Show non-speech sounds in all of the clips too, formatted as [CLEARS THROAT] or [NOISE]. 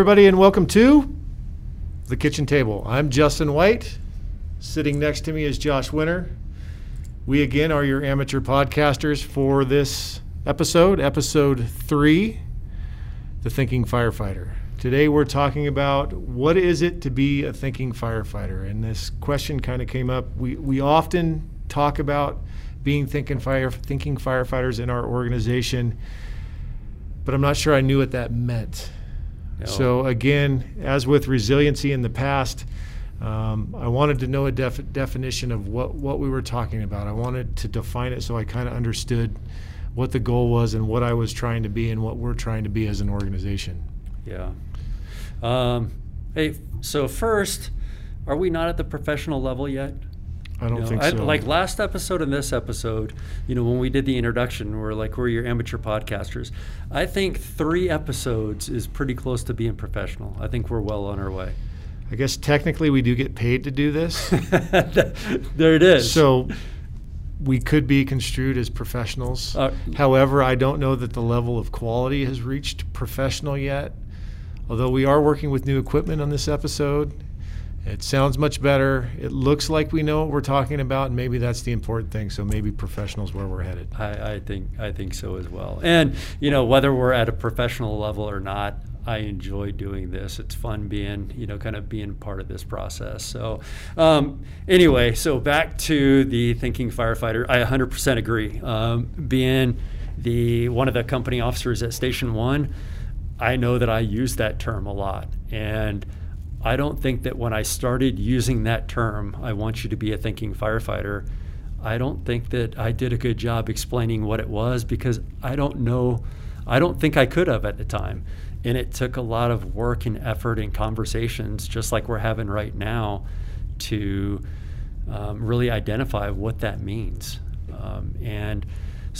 Everybody, and welcome to the kitchen table. I'm Justin White. Sitting next to me is Josh Winter. We again are your amateur podcasters for this episode, episode three, The Thinking Firefighter. Today we're talking about what is it to be a thinking firefighter? And this question kind of came up. We, we often talk about being thinking fire thinking firefighters in our organization, but I'm not sure I knew what that meant. No. So again, as with resiliency in the past, um, I wanted to know a def- definition of what, what we were talking about. I wanted to define it so I kind of understood what the goal was and what I was trying to be and what we're trying to be as an organization. Yeah. Um, hey, so first, are we not at the professional level yet? I don't You know, think I- so. Like last episode and this episode, you know, when we did the introduction, we're like, we're your amateur podcasters. I think three episodes is pretty close to being professional. I think we're well on our way. I guess technically we do get paid to do this. [LAUGHS] there it is. So we could be construed as professionals. Uh, However, I don't know that the level of quality has reached professional yet. Although we are working with new equipment on this episode, it sounds much better. It looks like we know what we're talking about, and maybe that's the important thing. So maybe professionals where we're headed. I, I think I think so as well. And you know, whether we're at a professional level or not, I enjoy doing this. It's fun being, you know, kind of being part of this process. So, um, anyway, so back to the thinking firefighter. I 100% agree. Um, being the one of the company officers at Station One, I know that I use that term a lot, and I don't think that when I started using that term, I want you to be a thinking firefighter. I don't think that I did a good job explaining what it was because I don't know, I don't think I could have at the time. And it took a lot of work and effort and conversations, just like we're having right now, to um, really identify what that means. Um, and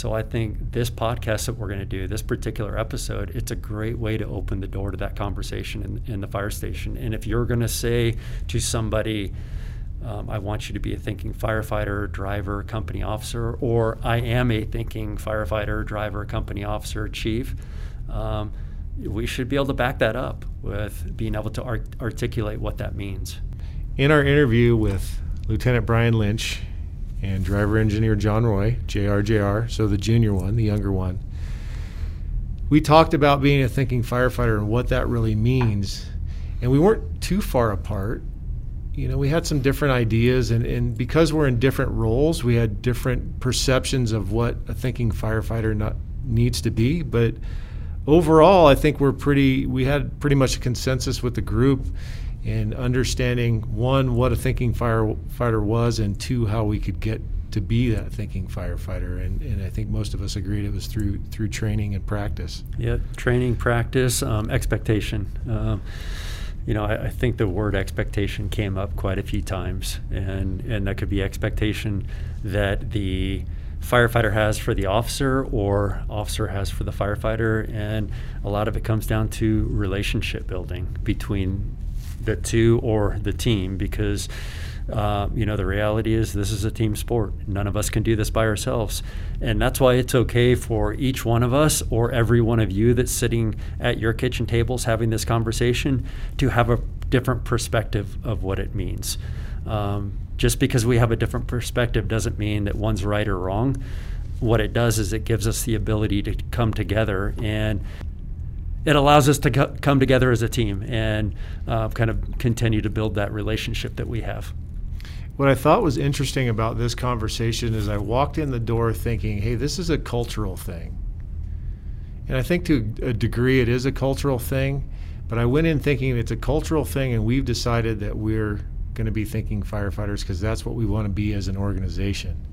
so I think this podcast that we're going to do, this particular episode, it's a great way to open the door to that conversation in, in the fire station. And if you're going to say to somebody, um, I want you to be a thinking firefighter, driver, company officer, or I am a thinking firefighter, driver, company officer, chief, um, we should be able to back that up with being able to art- articulate what that means. In our interview with Lieutenant Bryan Lynch and driver engineer John Roy, JRJR, so the junior one, the younger one, we talked about being a thinking firefighter and what that really means. And we weren't too far apart. You know, we had some different ideas, and, and because we're in different roles, we had different perceptions of what a thinking firefighter not, needs to be. But overall, I think we're pretty, we had pretty much a consensus with the group in understanding one, what a thinking firefighter was, and two, how we could get to be that thinking firefighter. And, and I think most of us agreed it was through through training and practice. Yeah, training, practice, um, expectation. Um, you know, I, I, think the word expectation came up quite a few times, and and that could be expectation that the firefighter has for the officer or officer has for the firefighter, and a lot of it comes down to relationship building between the two or the team because. Uh, you know, the reality is this is a team sport. None of us can do this by ourselves. And that's why it's okay for each one of us or every one of you that's sitting at your kitchen tables having this conversation to have a different perspective of what it means. Um, just because we have a different perspective doesn't mean that one's right or wrong. What it does is it gives us the ability to come together and it allows us to co- come together as a team and uh, kind of continue to build that relationship that we have. What I thought was interesting about this conversation is I walked in the door thinking, hey, this is a cultural thing. And I think to a degree it is a cultural thing, but I went in thinking it's a cultural thing and we've decided that we're going to be thinking firefighters because that's what we want to be as an organization.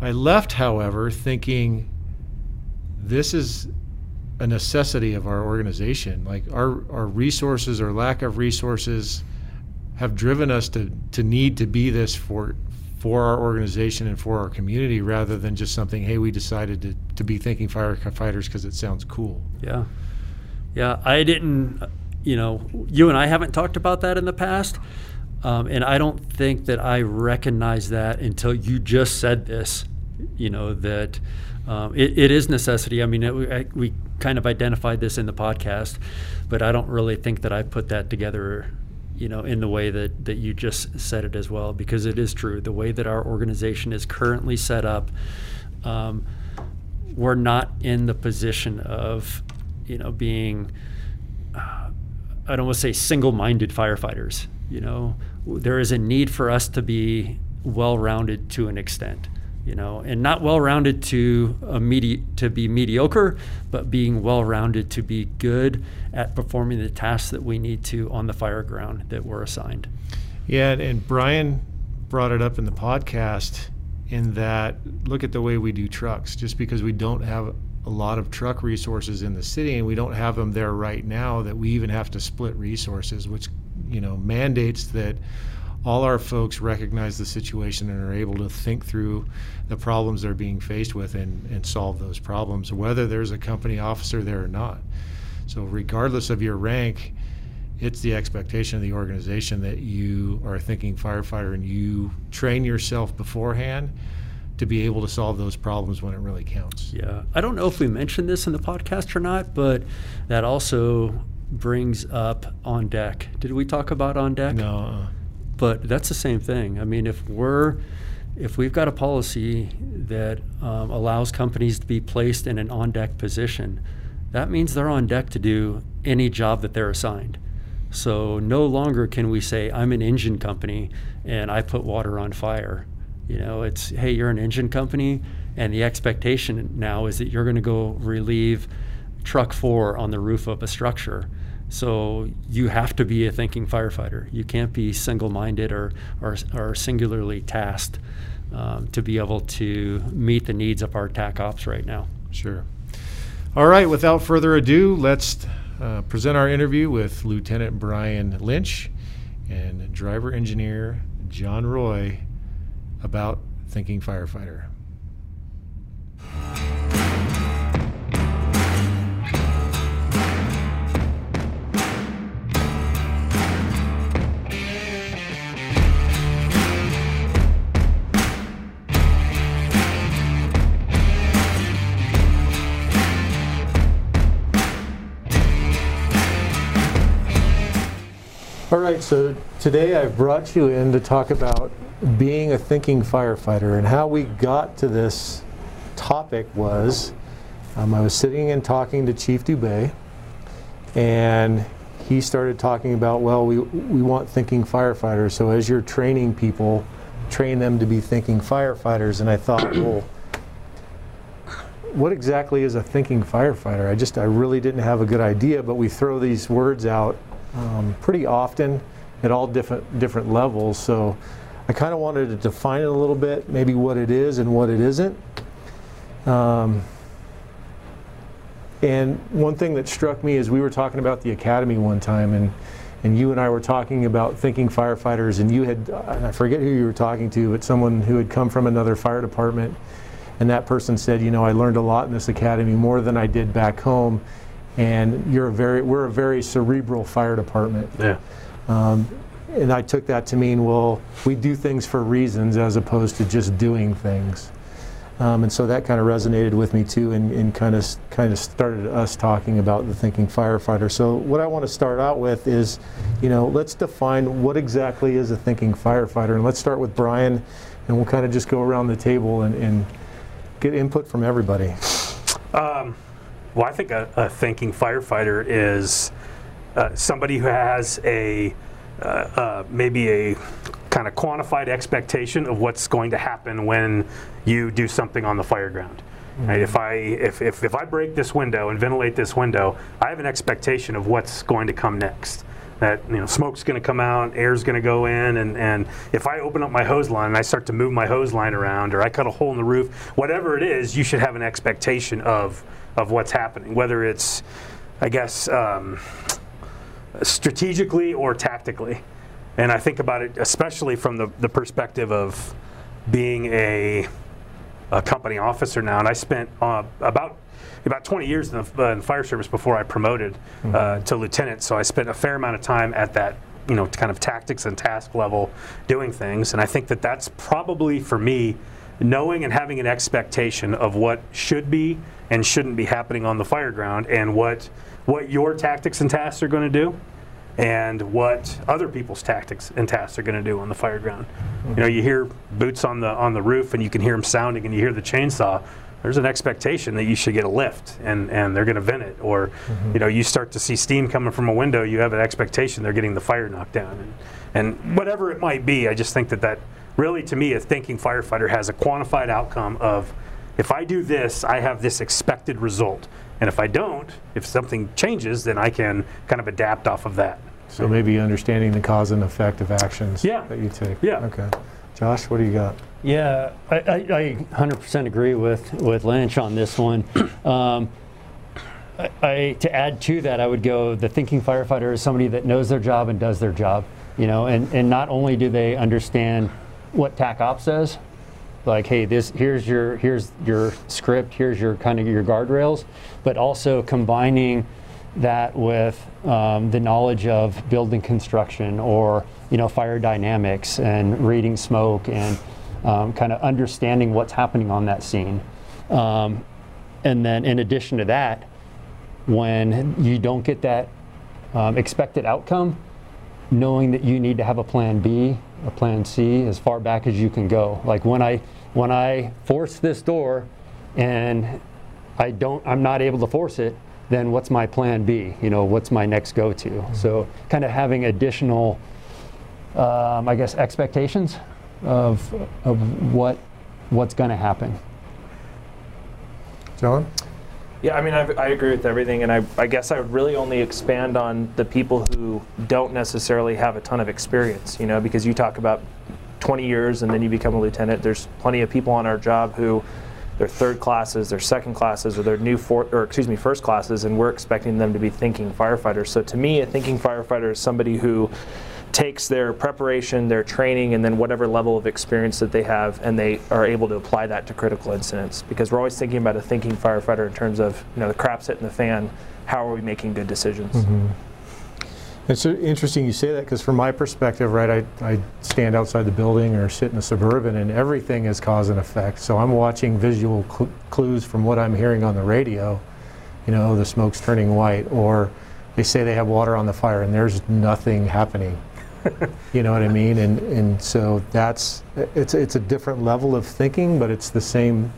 I left, however, thinking this is a necessity of our organization. Like our, our resources or lack of resources have driven us to, to need to be this for for our organization and for our community rather than just something hey we decided to, to be thinking firefighters because it sounds cool yeah yeah i didn't you know you and i haven't talked about that in the past um, and i don't think that i recognize that until you just said this you know that um, it, it is necessity i mean it, we kind of identified this in the podcast, but I don't really think that I put that together you know, in the way that, that you just said it as well, because it is true. The way that our organization is currently set up, um, we're not in the position of, you know, being, uh, I don't want to say single-minded firefighters. You know, there is a need for us to be well-rounded to an extent you know, and not well-rounded to a medi- to be mediocre, but being well-rounded to be good at performing the tasks that we need to on the fire ground that we're assigned. Yeah, and Bryan brought it up in the podcast in that look at the way we do trucks. Just because we don't have a lot of truck resources in the city and we don't have them there right now, that we even have to split resources, which you know mandates that all our folks recognize the situation and are able to think through the problems they're being faced with and, and solve those problems, whether there's a company officer there or not. So, regardless of your rank, it's the expectation of the organization that you are a thinking firefighter and you train yourself beforehand to be able to solve those problems when it really counts. Yeah. I don't know if we mentioned this in the podcast or not, but that also brings up on deck. Did we talk about on deck? No. Uh-uh. But that's the same thing. I mean, if we're if we've got a policy that um, allows companies to be placed in an on deck position, that means they're on deck to do any job that they're assigned. So no longer can we say, I'm an engine company and I put water on fire. You know, it's, hey, you're an engine company, and the expectation now is that you're going to go relieve truck four on the roof of a structure. So you have to be a thinking firefighter. You can't be single-minded or or, or singularly tasked um, to be able to meet the needs of our TAC ops right now. Sure. All right. Without further ado, let's uh, present our interview with Lieutenant Bryan Lynch and driver engineer John Roy about thinking firefighter. All right, so today I've brought you in to talk about being a thinking firefighter and how we got to this topic was um, I was sitting and talking to Chief Dubay, and he started talking about, well, we, we want thinking firefighters, so as you're training people, train them to be thinking firefighters. And I thought, [CLEARS THROAT] well, what exactly is a thinking firefighter? I just, I really didn't have a good idea, but we throw these words out um, pretty often at all different different levels. So I kind of wanted to define it a little bit, maybe what it is and what it isn't. Um, and one thing that struck me is we were talking about the academy one time, and and you and I were talking about thinking firefighters, and you had and I forget who you were talking to, but someone who had come from another fire department, and that person said, you know, I learned a lot in this academy, more than I did back home and you're a very we're a very cerebral fire department. Yeah. Um, and I took that to mean, well, we do things for reasons as opposed to just doing things. Um, and so that kind of resonated with me too, and, and kind of kind of started us talking about the thinking firefighter. So what I want to start out with is, you know, let's define what exactly is a thinking firefighter, and let's start with Bryan, and we'll kind of just go around the table and, and get input from everybody. Um, well, I think a, a thinking firefighter is uh, somebody who has a uh, uh, maybe a kind of quantified expectation of what's going to happen when you do something on the fire ground. Right? If I if, if, if I break this window and ventilate this window, I have an expectation of what's going to come next. That you know, smoke's going to come out, air's going to go in, and, and if I open up my hose line and I start to move my hose line around, or I cut a hole in the roof, whatever it is, you should have an expectation of of what's happening, whether it's, I guess, um, strategically or tactically. And I think about it especially from the, the perspective of being a, a company officer now. And I spent uh, about about 20 years in the, uh, in the, fire service before I promoted mm-hmm. uh, to lieutenant. So I spent a fair amount of time at that, you know, kind of tactics and task level doing things. And I think that that's probably for me knowing and having an expectation of what should be and shouldn't be happening on the fire ground and what what your tactics and tasks are going to do and what other people's tactics and tasks are going to do on the fire ground. You know, you hear boots on the on the roof and you can hear them sounding and you hear the chainsaw. There's an expectation that you should get a lift and, and they're going to vent it. Or, mm-hmm. you know, you start to see steam coming from a window, you have an expectation they're getting the fire knocked down. And, and whatever it might be, I just think that that really, to me, a thinking firefighter has a quantified outcome of if I do this, I have this expected result. And if I don't, if something changes, then I can kind of adapt off of that. So maybe understanding the cause and effect of actions Yeah. that you take. Yeah. Okay. Josh, what do you got? Yeah, I, I, I 100% agree with, with Lynch on this one. [CLEARS THROAT] Um, I, I, to add to that, I would go the thinking firefighter is somebody that knows their job and does their job. You know, and, and not only do they understand what TAC op says, like, hey, this here's your here's your script, here's your kind of your guardrails, but also combining that with um, the knowledge of building construction or you know fire dynamics and reading smoke and um, kind of understanding what's happening on that scene. Um, and then in addition to that, when you don't get that um, expected outcome, knowing that you need to have a plan B, a plan C as far back as you can go. Like when I when I force this door and I don't I'm not able to force it, then what's my plan B? You know, what's my next go to? So kind of having additional um, I guess expectations of of what what's going to happen. John? Yeah, I mean, I, I agree with everything, and I, I guess I would really only expand on the people who don't necessarily have a ton of experience, you know, because you talk about 20 years and then you become a lieutenant. There's plenty of people on our job who they're third classes, they're second classes, or they're new four, or excuse me, first classes, and we're expecting them to be thinking firefighters. So to me, a thinking firefighter is somebody who takes their preparation, their training, and then whatever level of experience that they have, and they are able to apply that to critical incidents. Because we're always thinking about a thinking firefighter in terms of, you know, the crap's hitting the fan. How are we making good decisions? It's uh, interesting you say that because from my perspective, right, I, I stand outside the building or sit in a suburban and everything is cause and effect. So I'm watching visual cl- clues from what I'm hearing on the radio. You know, the smoke's turning white, or they say they have water on the fire and there's nothing happening. [LAUGHS] you know what I mean? And and so that's it's it's a different level of thinking, but it's the same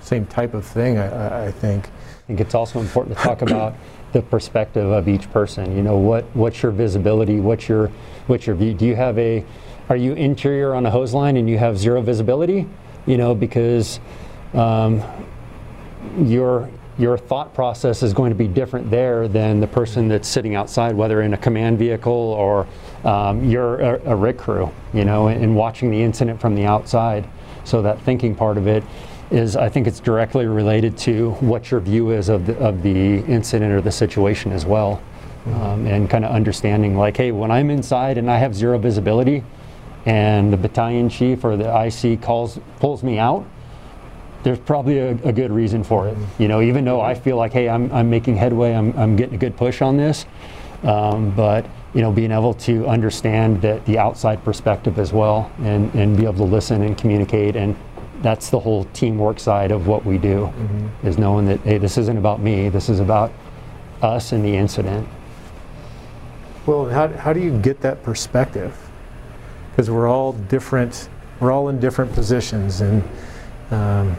same type of thing. I, I, think. I think it's also important to talk about the perspective of each person. You know, what what's your visibility? What's your what's your view? Do you have a are you interior on a hose line and you have zero visibility? You know, because um, your your thought process is going to be different there than the person that's sitting outside, whether in a command vehicle or um, you're a, a rig crew, you know, and, and watching the incident from the outside. So that thinking part of it is, I think it's directly related to what your view is of the, of the incident or the situation as well. Um, and kind of understanding like, hey, when I'm inside and I have zero visibility and the battalion chief or the IC calls, pulls me out, there's probably a, a good reason for it. You know, even though I feel like, hey, I'm, I'm making headway, I'm, I'm getting a good push on this, um, but you know, being able to understand that the outside perspective as well, and, and be able to listen and communicate, and that's the whole teamwork side of what we do, is knowing that hey, this isn't about me, this is about us and the incident. Well, how, how do you get that perspective? Because we're all different, we're all in different positions. And um,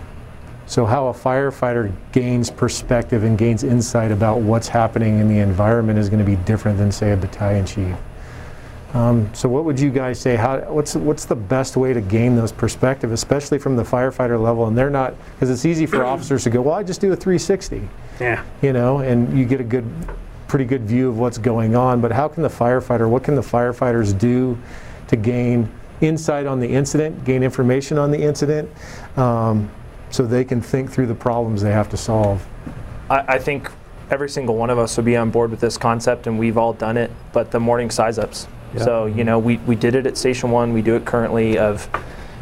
so, how a firefighter gains perspective and gains insight about what's happening in the environment is going to be different than, say, a battalion chief. Um, so, what would you guys say? How, what's, what's the best way to gain those perspective, especially from the firefighter level? And they're not, because it's easy for [CLEARS THROAT] officers to go, well, I just do a 360 Yeah. you know, and you get a good, pretty good view of what's going on. But how can the firefighter, what can the firefighters do to gain insight on the incident, gain information on the incident, um, so they can think through the problems they have to solve? I, I think every single one of us would be on board with this concept, and we've all done it. But the morning size ups. So you know, we, we did it at Station One. We do it currently of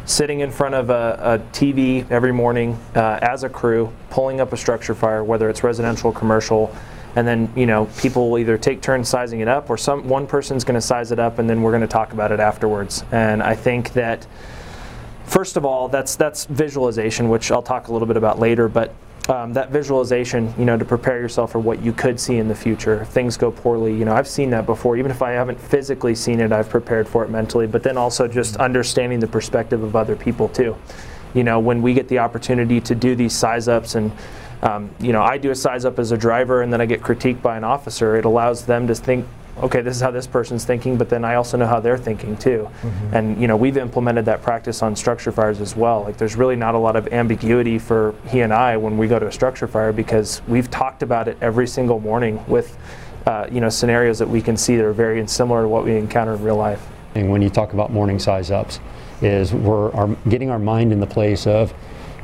sitting in front of a, a TV every morning uh, as a crew, pulling up a structure fire, whether it's residential, commercial, and then you know people will either take turns sizing it up, or some one person's going to size it up, and then we're going to talk about it afterwards. And I think that first of all, that's that's visualization, which I'll talk a little bit about later. But um, that visualization, you know, to prepare yourself for what you could see in the future. If things go poorly, you know, I've seen that before. Even if I haven't physically seen it, I've prepared for it mentally. But then also just understanding the perspective of other people too. You know, when we get the opportunity to do these size ups and um, you know, I do a size up as a driver and then I get critiqued by an officer. It allows them to think okay, this is how this person's thinking, but then I also know how they're thinking too. Mm-hmm. And you know, we've implemented that practice on structure fires as well. Like there's really not a lot of ambiguity for he and I when we go to a structure fire because we've talked about it every single morning with uh, you know scenarios that we can see that are very similar to what we encounter in real life. And when you talk about morning size ups, is we're our, getting our mind in the place of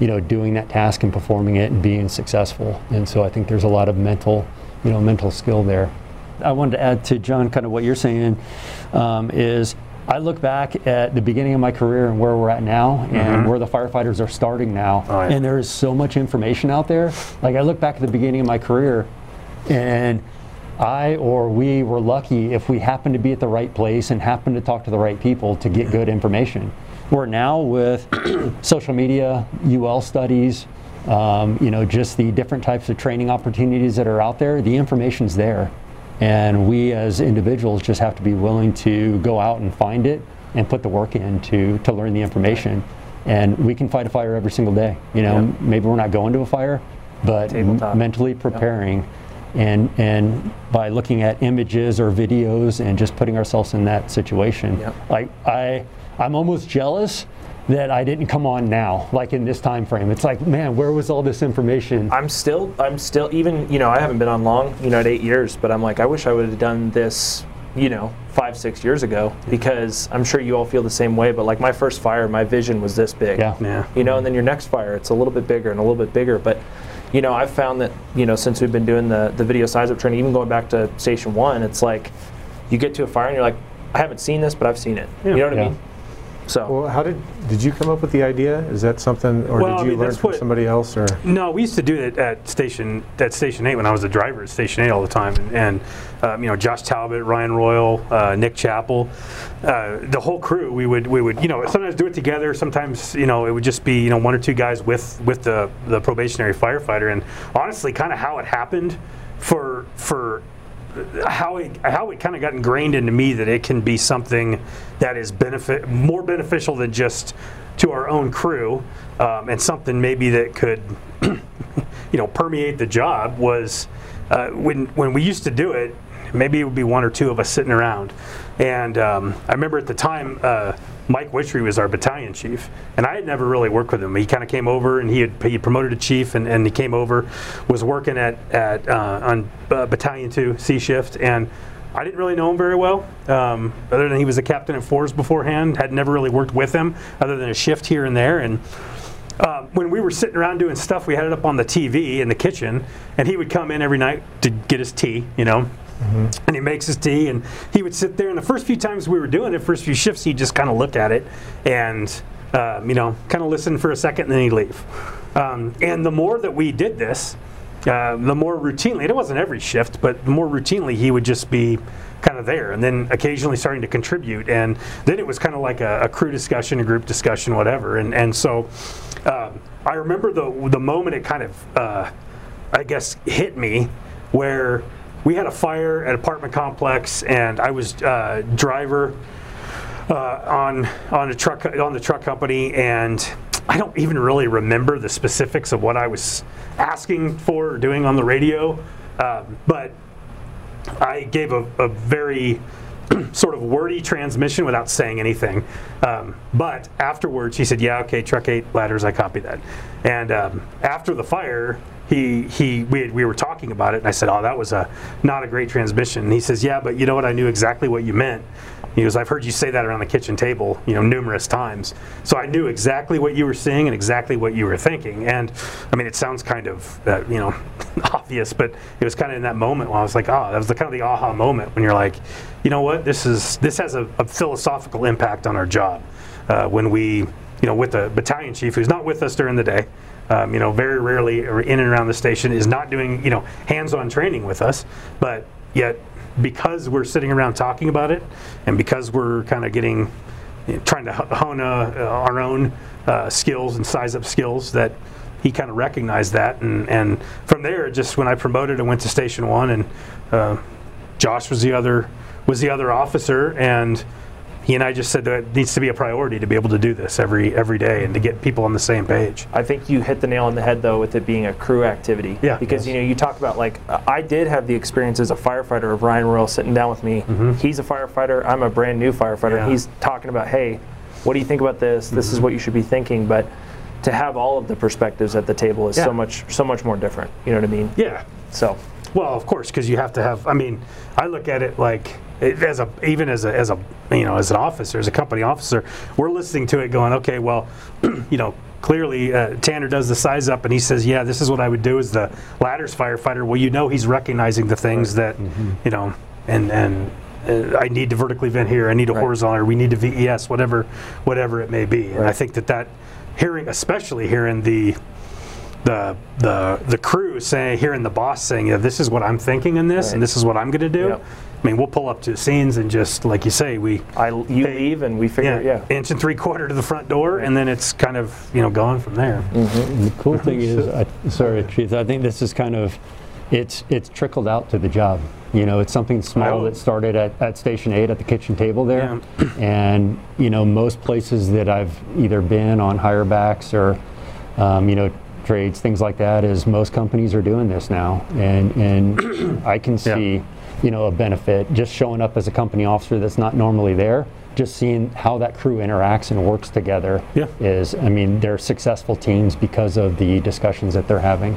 you know doing that task and performing it and being successful. And so I think there's a lot of mental you know mental skill there. I wanted to add to John kind of what you're saying um, is I look back at the beginning of my career and where we're at now and mm-hmm. where the firefighters are starting now. Oh, yeah. And there is so much information out there. Like I look back at the beginning of my career and I or we were lucky if we happened to be at the right place and happened to talk to the right people to get good information. We're now with [CLEARS THROAT] social media, UL studies, um, you know, just the different types of training opportunities that are out there. The information's there. And we as individuals just have to be willing to go out and find it and put the work in to, to learn the information. And we can fight a fire every single day. You know, maybe we're not going to a fire, but mentally preparing yep. and and by looking at images or videos and just putting ourselves in that situation. Yep. Like I I'm almost jealous that I didn't come on now, like in this time frame. It's like, man, where was all this information? I'm still, I'm still, even, you know, I haven't been on long, you know, at eight years, but I'm like, I wish I would have done this, you know, five, six years ago, because I'm sure you all feel the same way. But like my first fire, my vision was this big. Yeah. yeah. You know, and then your next fire, it's a little bit bigger and a little bit bigger. But, you know, I've found that, you know, since we've been doing the, the video size up training, even going back to station one, it's like you get to a fire and you're like, I haven't seen this, but I've seen it. Yeah. You know what yeah. I mean? So, well, how did did you come up with the idea? Is that something, or well, did you I mean, learn from what, somebody else? Or no, we used to do it at station at Station Eight when I was a driver at Station Eight all the time, and, and um, you know Josh Talbot, Ryan Royal, uh, Nick Chappell, uh, the whole crew. We would we would you know sometimes do it together. Sometimes you know it would just be you know one or two guys with with the the probationary firefighter. And honestly, kind of how it happened for for how it how it kind of got ingrained into me that it can be something that is benefit more beneficial than just to our own crew um, and something maybe that could [CLEARS THROAT] you know permeate the job was uh, when when we used to do it maybe it would be one or two of us sitting around. And um, I remember at the time uh, Mike Witchery was our battalion chief, and I had never really worked with him. He kind of came over, and he had he promoted to chief, and, and he came over, was working at at uh, on uh, Battalion Two C shift, and I didn't really know him very well, um, other than he was a captain at fours beforehand. Had never really worked with him, other than a shift here and there, and. Uh, when we were sitting around doing stuff, we had it up on the TV in the kitchen, and he would come in every night to get his tea, you know, Mm-hmm. And he makes his tea, and he would sit there. And the first few times we were doing it, first few shifts, he'd just kind of look at it and, uh, you know, kind of listen for a second, and then he'd leave. Um, and the more that we did this, uh, the more routinely, it wasn't every shift, but the more routinely he would just be kind of there and then occasionally starting to contribute. And then it was kind of like a, a crew discussion, a group discussion, whatever. And, and so uh, I remember the, the moment it kind of, uh, I guess, hit me where we had a fire at apartment complex, and I was uh, driver uh, on on a truck on the truck company, and I don't even really remember the specifics of what I was asking for or doing on the radio, uh, but I gave a, a very [CLEARS THROAT] sort of wordy transmission without saying anything. Um, but afterwards, he said, "Yeah, okay, truck eight ladders, I copy that." And um, after the fire, he he we, we were talking about it and I said, "Oh, that was a not a great transmission." And he says, "Yeah, but you know what? I knew exactly what you meant." He goes, "I've heard you say that around the kitchen table, you know, numerous times. So I knew exactly what you were saying and exactly what you were thinking." And I mean, it sounds kind of uh, you know [LAUGHS] obvious, but it was kind of in that moment when I was like, "Oh, that was the kind of the aha moment when you're like, you know what? This is this has a, a philosophical impact on our job uh, when we." You know, with the battalion chief who's not with us during the day, um, you know, very rarely or in and around the station is not doing, you know, hands-on training with us, but yet because we're sitting around talking about it and because we're kind of getting you know, trying to hone uh, our own uh, skills and size up skills that he kind of recognized that. And, and from there just when I promoted I went to station one and uh, Josh was the other was the other officer and he and I just said that it needs to be a priority to be able to do this every every day and to get people on the same page. I think you hit the nail on the head though with it being a crew activity. Yeah. Because you know you talk about like I did have the experience as a firefighter of Ryan Royal sitting down with me. He's a firefighter. I'm a brand new firefighter. Mm-hmm. Yeah. And he's talking about hey, what do you think about this? This Mm-hmm. is what you should be thinking. But to have all of the perspectives at the table is Yeah. so much so much more different. You know what I mean? Yeah. So Well, of course, because you have to have. I mean, I look at it like it, as a even as a as a you know as an officer, as a company officer, we're listening to it, going, okay, well, [CLEARS THROAT] you know. Clearly, uh, Tanner does the size up, and he says, "Yeah, this is what I would do as the ladders firefighter." Well, you know, he's recognizing the things that, you know, and and uh, I need to vertically vent here. I need a Right. horizontal. Or we need to VES, whatever, whatever it may be. And I think that that hearing, especially hearing the the the the crew saying, hearing the boss saying, yeah, "This is what I'm thinking in this, and this is what I'm going to do." Yep. I mean, we'll pull up to scenes and just like you say, we I you leave and we figure yeah, yeah. inch and three quarter to the front door, and then it's kind of you know gone from there. The cool thing [LAUGHS] is, I, sorry, Chief, I think this is kind of, it's it's trickled out to the job. You know, it's something small that started at, at Station 8 at the kitchen table there. [CLEARS THROAT] And, you know, most places that I've either been on higher backs or, um, you know, trades, things like that, is most companies are doing this now. And, and [CLEARS THROAT] I can see, you know, a benefit just showing up as a company officer that's not normally there. Just seeing how that crew interacts and works together Yeah. is, I mean, they're successful teams because of the discussions that they're having.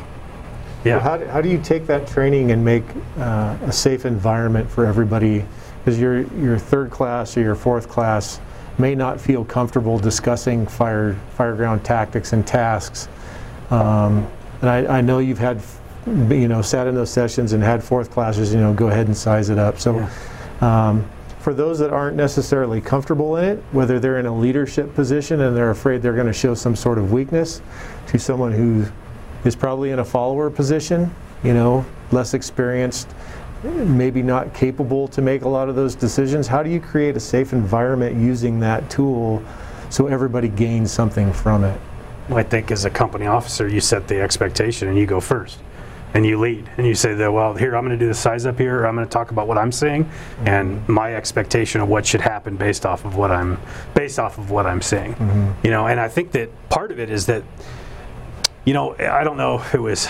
Yeah. How, do- how do you take that training and make uh, a safe environment for everybody? Because your your third class or your fourth class may not feel comfortable discussing fire fireground tactics and tasks. Um, and I, I know you've had, you know, sat in those sessions and had fourth classes. You know, go ahead and size it up. So. Um, for those that aren't necessarily comfortable in it, whether they're in a leadership position and they're afraid they're going to show some sort of weakness, to someone who is probably in a follower position, you know, less experienced, maybe not capable to make a lot of those decisions. How do you create a safe environment using that tool so everybody gains something from it? I think as a company officer, you set the expectation and you go first. And you lead, and you say that. Well, here I'm going to do the size up here. Or I'm going to talk about what I'm seeing, mm-hmm. and my expectation of what should happen based off of what I'm based off of what I'm seeing. Mm-hmm. You know, and I think that part of it is that, you know, I don't know if it was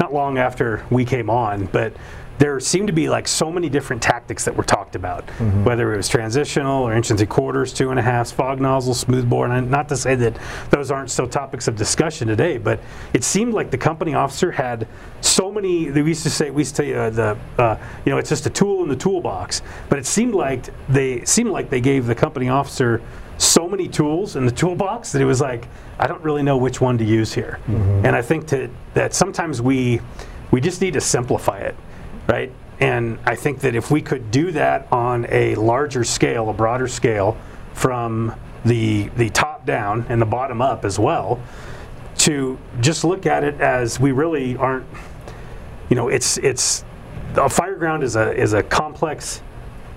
not long after we came on, but there seemed to be like so many different tactics that were talked about, whether it was transitional or inch and three quarters, two and a half, fog nozzle, smooth bore. And not to say that those aren't still topics of discussion today, but it seemed like the company officer had so many. We used to say we used to say uh, the uh, you know it's just a tool in the toolbox, but it seemed like they seemed like they gave the company officer so many tools in the toolbox that it was like I don't really know which one to use here. And I think that that sometimes we we just need to simplify it, right? And I think that if we could do that on a larger scale, a broader scale, from the the top down and the bottom up as well, to just look at it as we really aren't you know, it's it's a fire ground is a is a complex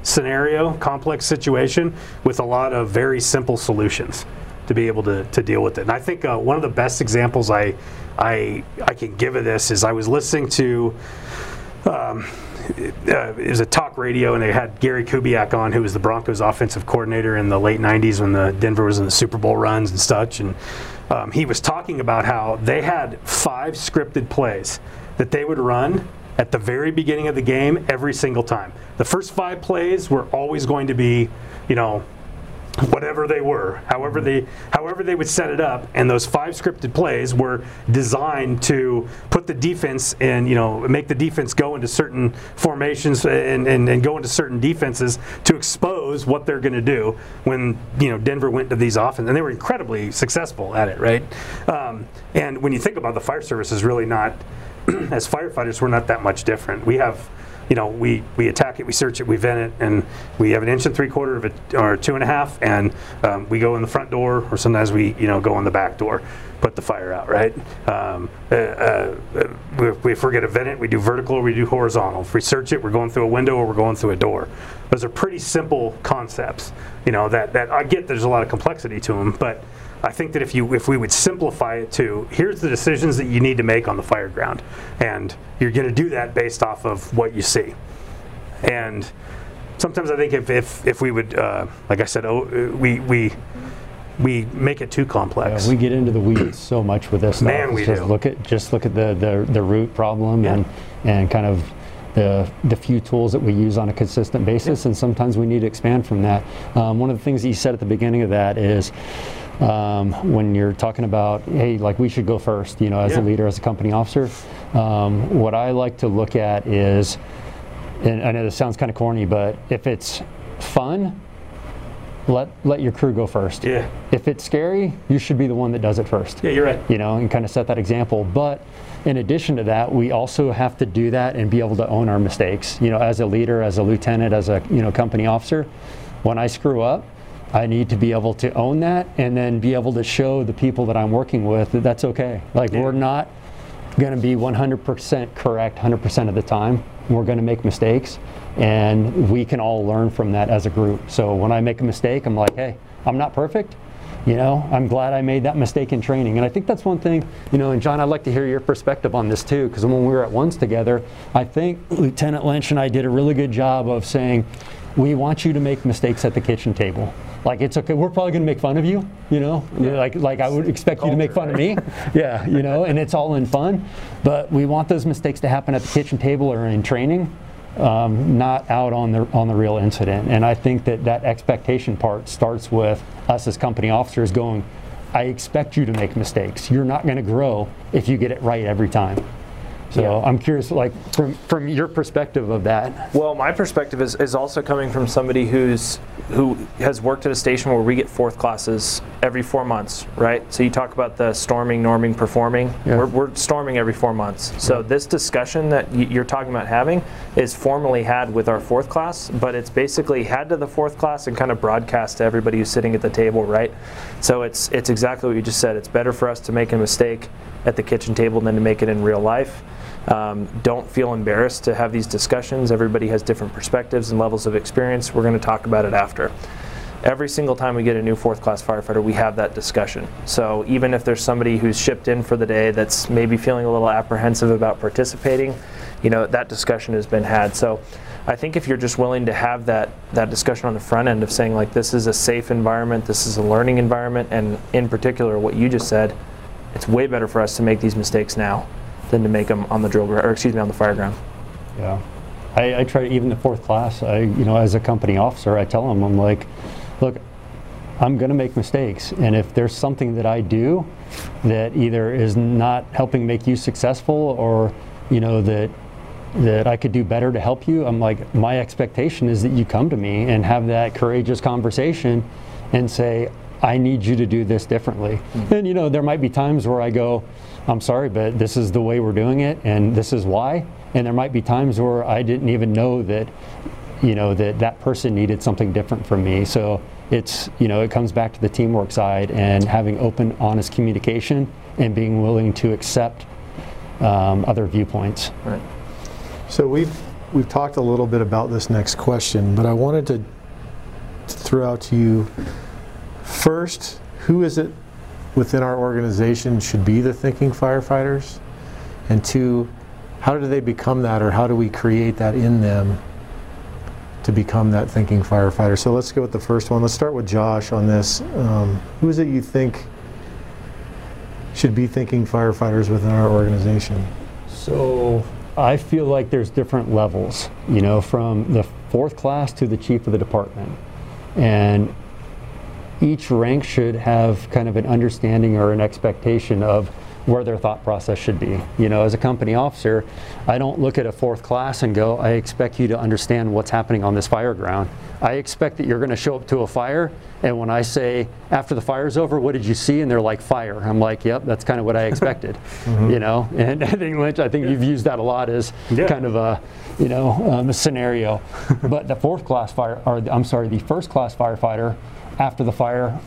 scenario, complex situation with a lot of very simple solutions to be able to, to deal with it. And I think uh, one of the best examples I I I can give of this is I was listening to um, uh, it was a talk radio, and they had Gary Kubiak on, who was the Broncos offensive coordinator in the late '90s when the Denver was in the Super Bowl runs and such. And um, he was talking about how they had five scripted plays that they would run at the very beginning of the game every single time. The first five plays were always going to be, you know, whatever they were, however they however they would set it up, and those five scripted plays were designed to put the defense and you know make the defense go into certain formations and, and, and go into certain defenses to expose what they're going to do when you know Denver went to these offense, and they were incredibly successful at it, right? Um, and when you think about the fire service is really not [CLEARS THROAT] as firefighters, we're not that much different. We have you know, we, we attack it, we search it, we vent it, and we have an inch and three quarter of it, or two and a half, and um, we go in the front door, or sometimes we, you know, go in the back door. put the fire out, right? Um, uh, uh, if, we're going to vent it, we do vertical or we do horizontal. If we search it, we're going through a window or we're going through a door. Those are pretty simple concepts. You know that that I get. There's a lot of complexity to them, but I think that if you if we would simplify it to here's the decisions that you need to make on the fire ground, and you're going to do that based off of what you see, and sometimes I think if if, if we would uh, like I said, oh, we we we make it too complex. Yeah, we get into the weeds so much with this. Man, stuff. we just do. Look at just look at the the, the root problem Yeah. and and kind of the the few tools that we use on a consistent basis, and sometimes we need to expand from that. Um, one of the things that you said at the beginning of that is. Um, when you're talking about, hey, like we should go first, you know, as Yeah. a leader, as a company officer, um, what I like to look at is, and I know this sounds kind of corny, but if it's fun, let let your crew go first. Yeah. If it's scary, you should be the one that does it first. Yeah, you're right. You know, and kind of set that example. But in addition to that, we also have to do that and be able to own our mistakes. You know, as a leader, as a lieutenant, as a you know company officer, when I screw up, I need to be able to own that and then be able to show the people that I'm working with that that's okay. Like Yeah. we're not going to be 100% correct 100% of the time. We're going to make mistakes, and we can all learn from that as a group. So when I make a mistake, I'm like, hey, I'm not perfect. You know, I'm glad I made that mistake in training. And I think that's one thing, you know, and John, I'd like to hear your perspective on this too, because when we were at once together, I think Lieutenant Lynch and I did a really good job of saying, we want you to make mistakes at the kitchen table. Like it's okay. We're probably going to make fun of you, you know. Like like I would expect you to make fun of me. yeah, you know, and it's all in fun. But we want those mistakes to happen at the kitchen table or in training, um, not out on the on the real incident. And I think that that expectation part starts with us as company officers going. I expect you to make mistakes. You're not going to grow if you get it right every time. So Yeah. I'm curious, like from from your perspective of that. Well, my perspective is, is also coming from somebody who's who has worked at a station where we get fourth classes every four months, right? So you talk about the storming, norming, performing. Yeah. We're, we're storming every four months. So this discussion that you're talking about having is formally had with our fourth class, but it's basically had to the fourth class and kind of broadcast to everybody who's sitting at the table, right? So it's it's exactly what you just said. It's better for us to make a mistake at the kitchen table than to make it in real life. Um, don't feel embarrassed to have these discussions. Everybody has different perspectives and levels of experience. We're going to talk about it after. Every single time we get a new fourth class firefighter, we have that discussion. So even if there's somebody who's shipped in for the day that's maybe feeling a little apprehensive about participating, you know, that discussion has been had. So I think if you're just willing to have that, that discussion on the front end of saying, like, this is a safe environment, this is a learning environment, and in particular, what you just said, it's way better for us to make these mistakes now than to make them on the drill ground, or excuse me, on the fire ground. Yeah, I, I try even the fourth class. I, you know, as a company officer, I tell them, I'm like, look, I'm going to make mistakes, and if there's something that I do that either is not helping make you successful, or you know that that I could do better to help you, I'm like, my expectation is that you come to me and have that courageous conversation, and say, I need you to do this differently. Hmm. And you know, there might be times where I go, I'm sorry, but this is the way we're doing it, and this is why. And there might be times where I didn't even know that, you know, that that person needed something different from me. So it's, you know, it comes back to the teamwork side and having open, honest communication and being willing to accept um, other viewpoints. Right. So we've we've talked a little bit about this next question, but I wanted to throw out to you first, who is it within our organization should be the thinking firefighters? And two, how do they become that or how do we create that in them to become that thinking firefighter? So let's go with the first one. Let's start with Josh on this. Um, who is it you think should be thinking firefighters within our organization? So I feel like there's different levels, you know, from the fourth class to the chief of the department. And each rank should have kind of an understanding or an expectation of where their thought process should be. You know, as a company officer, I don't look at a fourth class and go, I expect you to understand what's happening on this fire ground. I expect that you're going to show up to a fire, and when I say, after the fire's over, what did you see? And they're like, fire. I'm like, yep, that's kind of what I [LAUGHS] expected. You know, [LAUGHS] and I think, Lynch, I think you've used that a lot as Yeah. kind of a, you know, um, a scenario. [LAUGHS] but the fourth class fire, or I'm sorry, the first class firefighter, after the fire,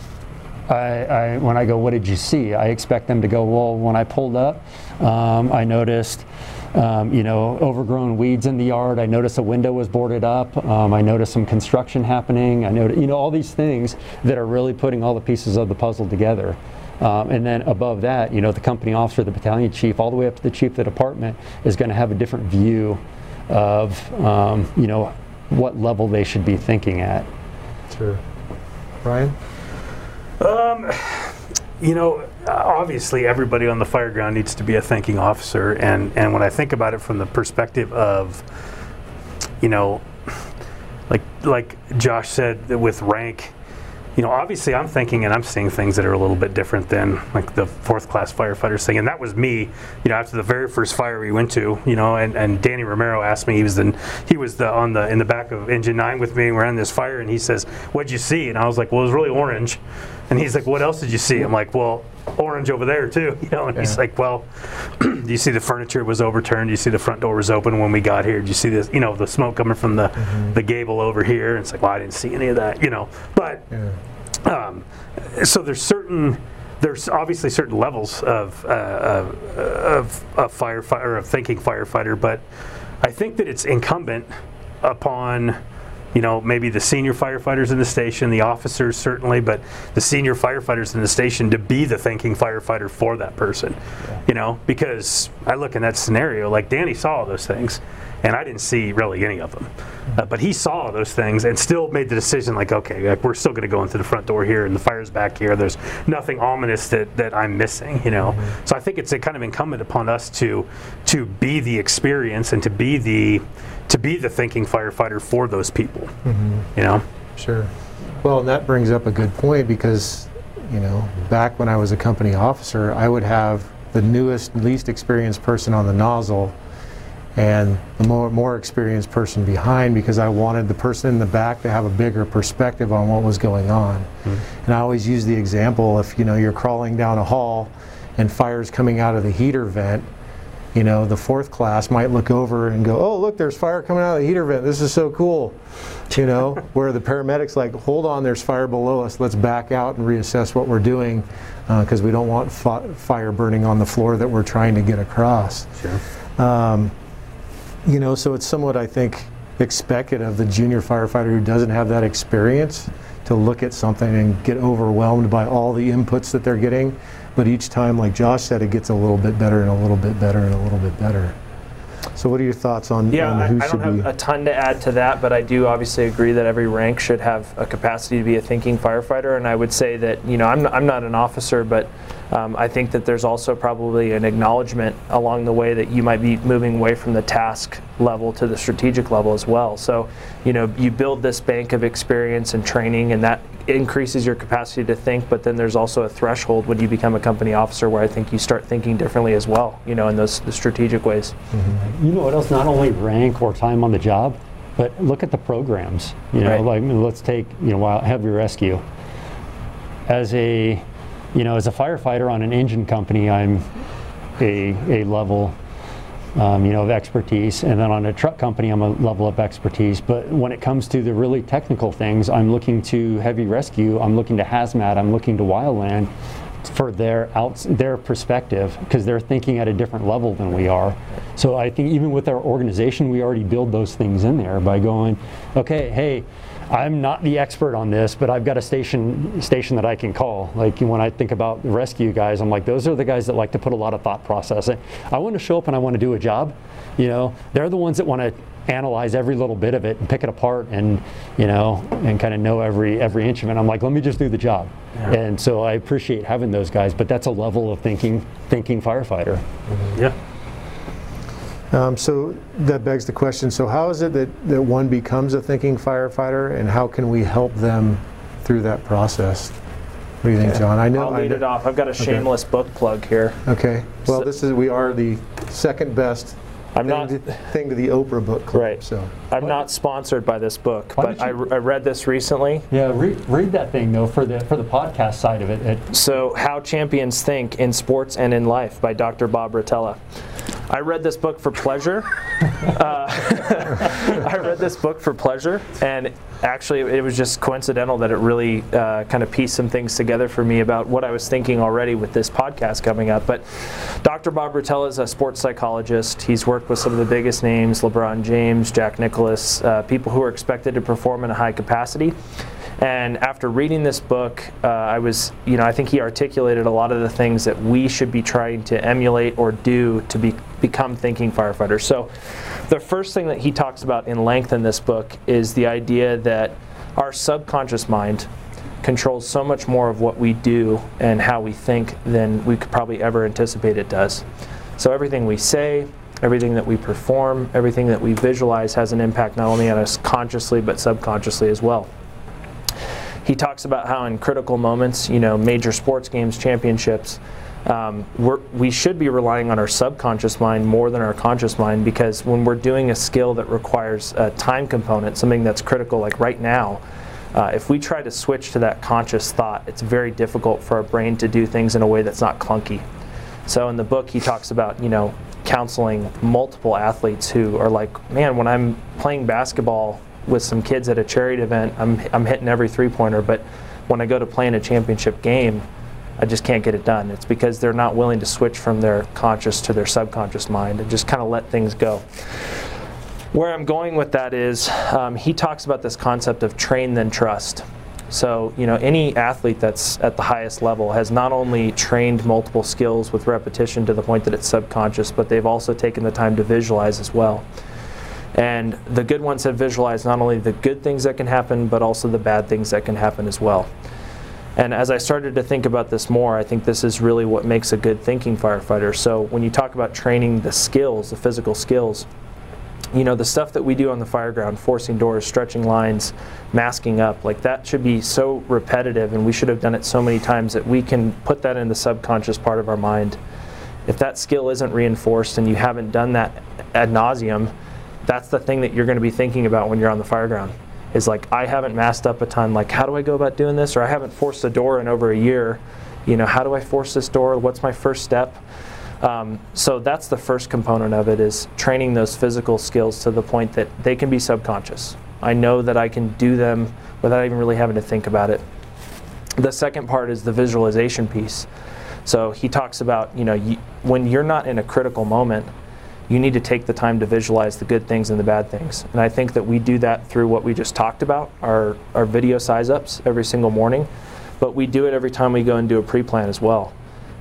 I, I, when I go, what did you see? I expect them to go, well, when I pulled up, um, I noticed, um, you know, overgrown weeds in the yard. I noticed a window was boarded up. Um, I noticed some construction happening. I noticed, you know, all these things that are really putting all the pieces of the puzzle together. Um, and then above that, you know, the company officer, the battalion chief, all the way up to the chief of the department is going to have a different view of, um, you know, what level they should be thinking at. Sure. Bryan? Um, you know, obviously everybody on the fire ground needs to be a thinking officer, and and when I think about it from the perspective of, you know, like like Josh said with rank, you know, obviously I'm thinking and I'm seeing things that are a little bit different than like the fourth class firefighters thing, and that was me. You know, after the very first fire we went to, you know, and, and Danny Romero asked me, he was the he was the on the in the back of engine nine with me. and We're on this fire, and he says, "What'd you see?" And I was like, "Well, it was really orange." And he's like, "What else did you see?" I'm like, "Well." Orange over there too, [LAUGHS] you know, and he's like, "Well, [CLEARS THROAT] do you see the furniture was overturned? Do you see the front door was open when we got here? Do you see this, you know, the smoke coming from the the gable over here?" And it's like, "Well, I didn't see any of that," you know. But Yeah. um, so there's certain there's obviously certain levels of uh, of, of a firefighter of thinking firefighter, but I think that it's incumbent upon you know maybe the senior firefighters in the station, the officers certainly, but the senior firefighters in the station to be the thinking firefighter for that person. You know, because I look in that scenario like Danny saw all those things, and I didn't see really any of them. Uh, but he saw those things and still made the decision like, okay, like we're still going to go into the front door here and the fire's back here. There's nothing ominous that, that I'm missing, you know. So I think it's a kind of incumbent upon us to to be the experience and to be the to be the thinking firefighter for those people, mm-hmm. you know. Sure. Well, and that brings up a good point because, you know, back when I was a company officer, I would have the newest, least experienced person on the nozzle and the more, more experienced person behind because I wanted the person in the back to have a bigger perspective on what was going on. Mm-hmm. And I always use the example if, you know, you're crawling down a hall and fire's coming out of the heater vent, you know, the fourth class might look over and go, "Oh, look, there's fire coming out of the heater vent. This is so cool." You know, [LAUGHS] where the paramedics like, "Hold on, there's fire below us. Let's back out and reassess what we're doing because we don't want fi- fire burning on the floor that we're trying to get across." Sure. Um, you know, so it's somewhat, I think, expected of the junior firefighter who doesn't have that experience to look at something and get overwhelmed by all the inputs that they're getting. But each time, like Josh said, it gets a little bit better and a little bit better and a little bit better. So, what are your thoughts on, Yeah, on I, who I should don't be? have a ton to add to that, but I do obviously agree that every rank should have a capacity to be a thinking firefighter. And I would say that, you know, I'm, I'm not an officer, but um, I think that there's also probably an acknowledgement along the way that you might be moving away from the task level to the strategic level as well. So, you know, you build this bank of experience and training, and that increases your capacity to think. But then there's also a threshold when you become a company officer where I think you start thinking differently as well, you know, in those the strategic ways. You know what else? Not only rank or time on the job, but look at the programs. You know, Right. like let's take you know heavy rescue. As a you know as a firefighter on an engine company, I'm a a level. Um, you know, of expertise, and then on a truck company, I'm a level of expertise. But when it comes to the really technical things, I'm looking to heavy rescue, I'm looking to hazmat, I'm looking to wildland for their outs their perspective because they're thinking at a different level than we are. So I think even with our organization, we already build those things in there by going, okay, hey, I'm not the expert on this, but I've got a station station that I can call. Like when I think about rescue guys, I'm like, those are the guys that like to put a lot of thought process. in. I want to show up and I want to do a job. You know, they're the ones that want to analyze every little bit of it and pick it apart and you know and kind of know every every inch of it. I'm like, let me just do the job. And so I appreciate having those guys, but that's a level of thinking thinking firefighter. Mm-hmm. Yeah. Um, so that begs the question: So how is it that, that one becomes a thinking firefighter, and how can we help them through that process? What do you think, John? I know. I'll I lead know- it off. I've got a shameless book plug here. Okay. Well, So- this is we are the second best I'm thing, not. to, thing to the Oprah book club. Right. So I'm not sponsored by this book, Why but I, I read this recently. Yeah, read, read that thing though for the for the podcast side of it. it So, How Champions Think in Sports and in Life by Dr. Bob Rotella. I read this book for pleasure. [LAUGHS] uh, [LAUGHS] I read this book for pleasure, and actually, it was just coincidental that it really uh, kind of pieced some things together for me about what I was thinking already with this podcast coming up. But Dr. Bob Rotella is a sports psychologist. He's worked with some of the biggest names LeBron James, Jack Nicklaus, uh, people who are expected to perform in a high capacity. And after reading this book, uh, I was, you know, I think he articulated a lot of the things that we should be trying to emulate or do to be, become thinking firefighters. So, the first thing that he talks about in length in this book is the idea that our subconscious mind controls so much more of what we do and how we think than we could probably ever anticipate it does. So, everything we say, everything that we perform, everything that we visualize has an impact not only on us consciously but subconsciously as well. He talks about how in critical moments, you know, major sports games, championships, um, we should be relying on our subconscious mind more than our conscious mind because when we're doing a skill that requires a time component, something that's critical, like right now, uh, if we try to switch to that conscious thought, it's very difficult for our brain to do things in a way that's not clunky. So in the book, he talks about, you know, counseling multiple athletes who are like, man, when I'm playing basketball with some kids at a charity event, I'm, I'm hitting every three pointer, but when I go to play in a championship game, I just can't get it done. It's because they're not willing to switch from their conscious to their subconscious mind and just kind of let things go. Where I'm going with that is um, he talks about this concept of train then trust. So, you know, any athlete that's at the highest level has not only trained multiple skills with repetition to the point that it's subconscious, but they've also taken the time to visualize as well. And the good ones have visualized not only the good things that can happen, but also the bad things that can happen as well. And as I started to think about this more, I think this is really what makes a good thinking firefighter. So when you talk about training the skills, the physical skills, you know, the stuff that we do on the fire ground, forcing doors, stretching lines, masking up, like that should be so repetitive and we should have done it so many times that we can put that in the subconscious part of our mind. If that skill isn't reinforced and you haven't done that ad nauseum, that's the thing that you're going to be thinking about when you're on the fire ground is like i haven't masked up a ton like how do i go about doing this? Or i haven't forced a door in over a year. You know how do i force this door? What's my first step? Um, so that's the first component of it is training those physical skills to the point that they can be subconscious. I know that i can do them without even really having to think about it. The second part is the visualization piece. So he talks about you know you, when you're not in a critical moment you need to take the time to visualize the good things and the bad things. And I think that we do that through what we just talked about, our, our video size ups every single morning. But we do it every time we go and do a pre plan as well.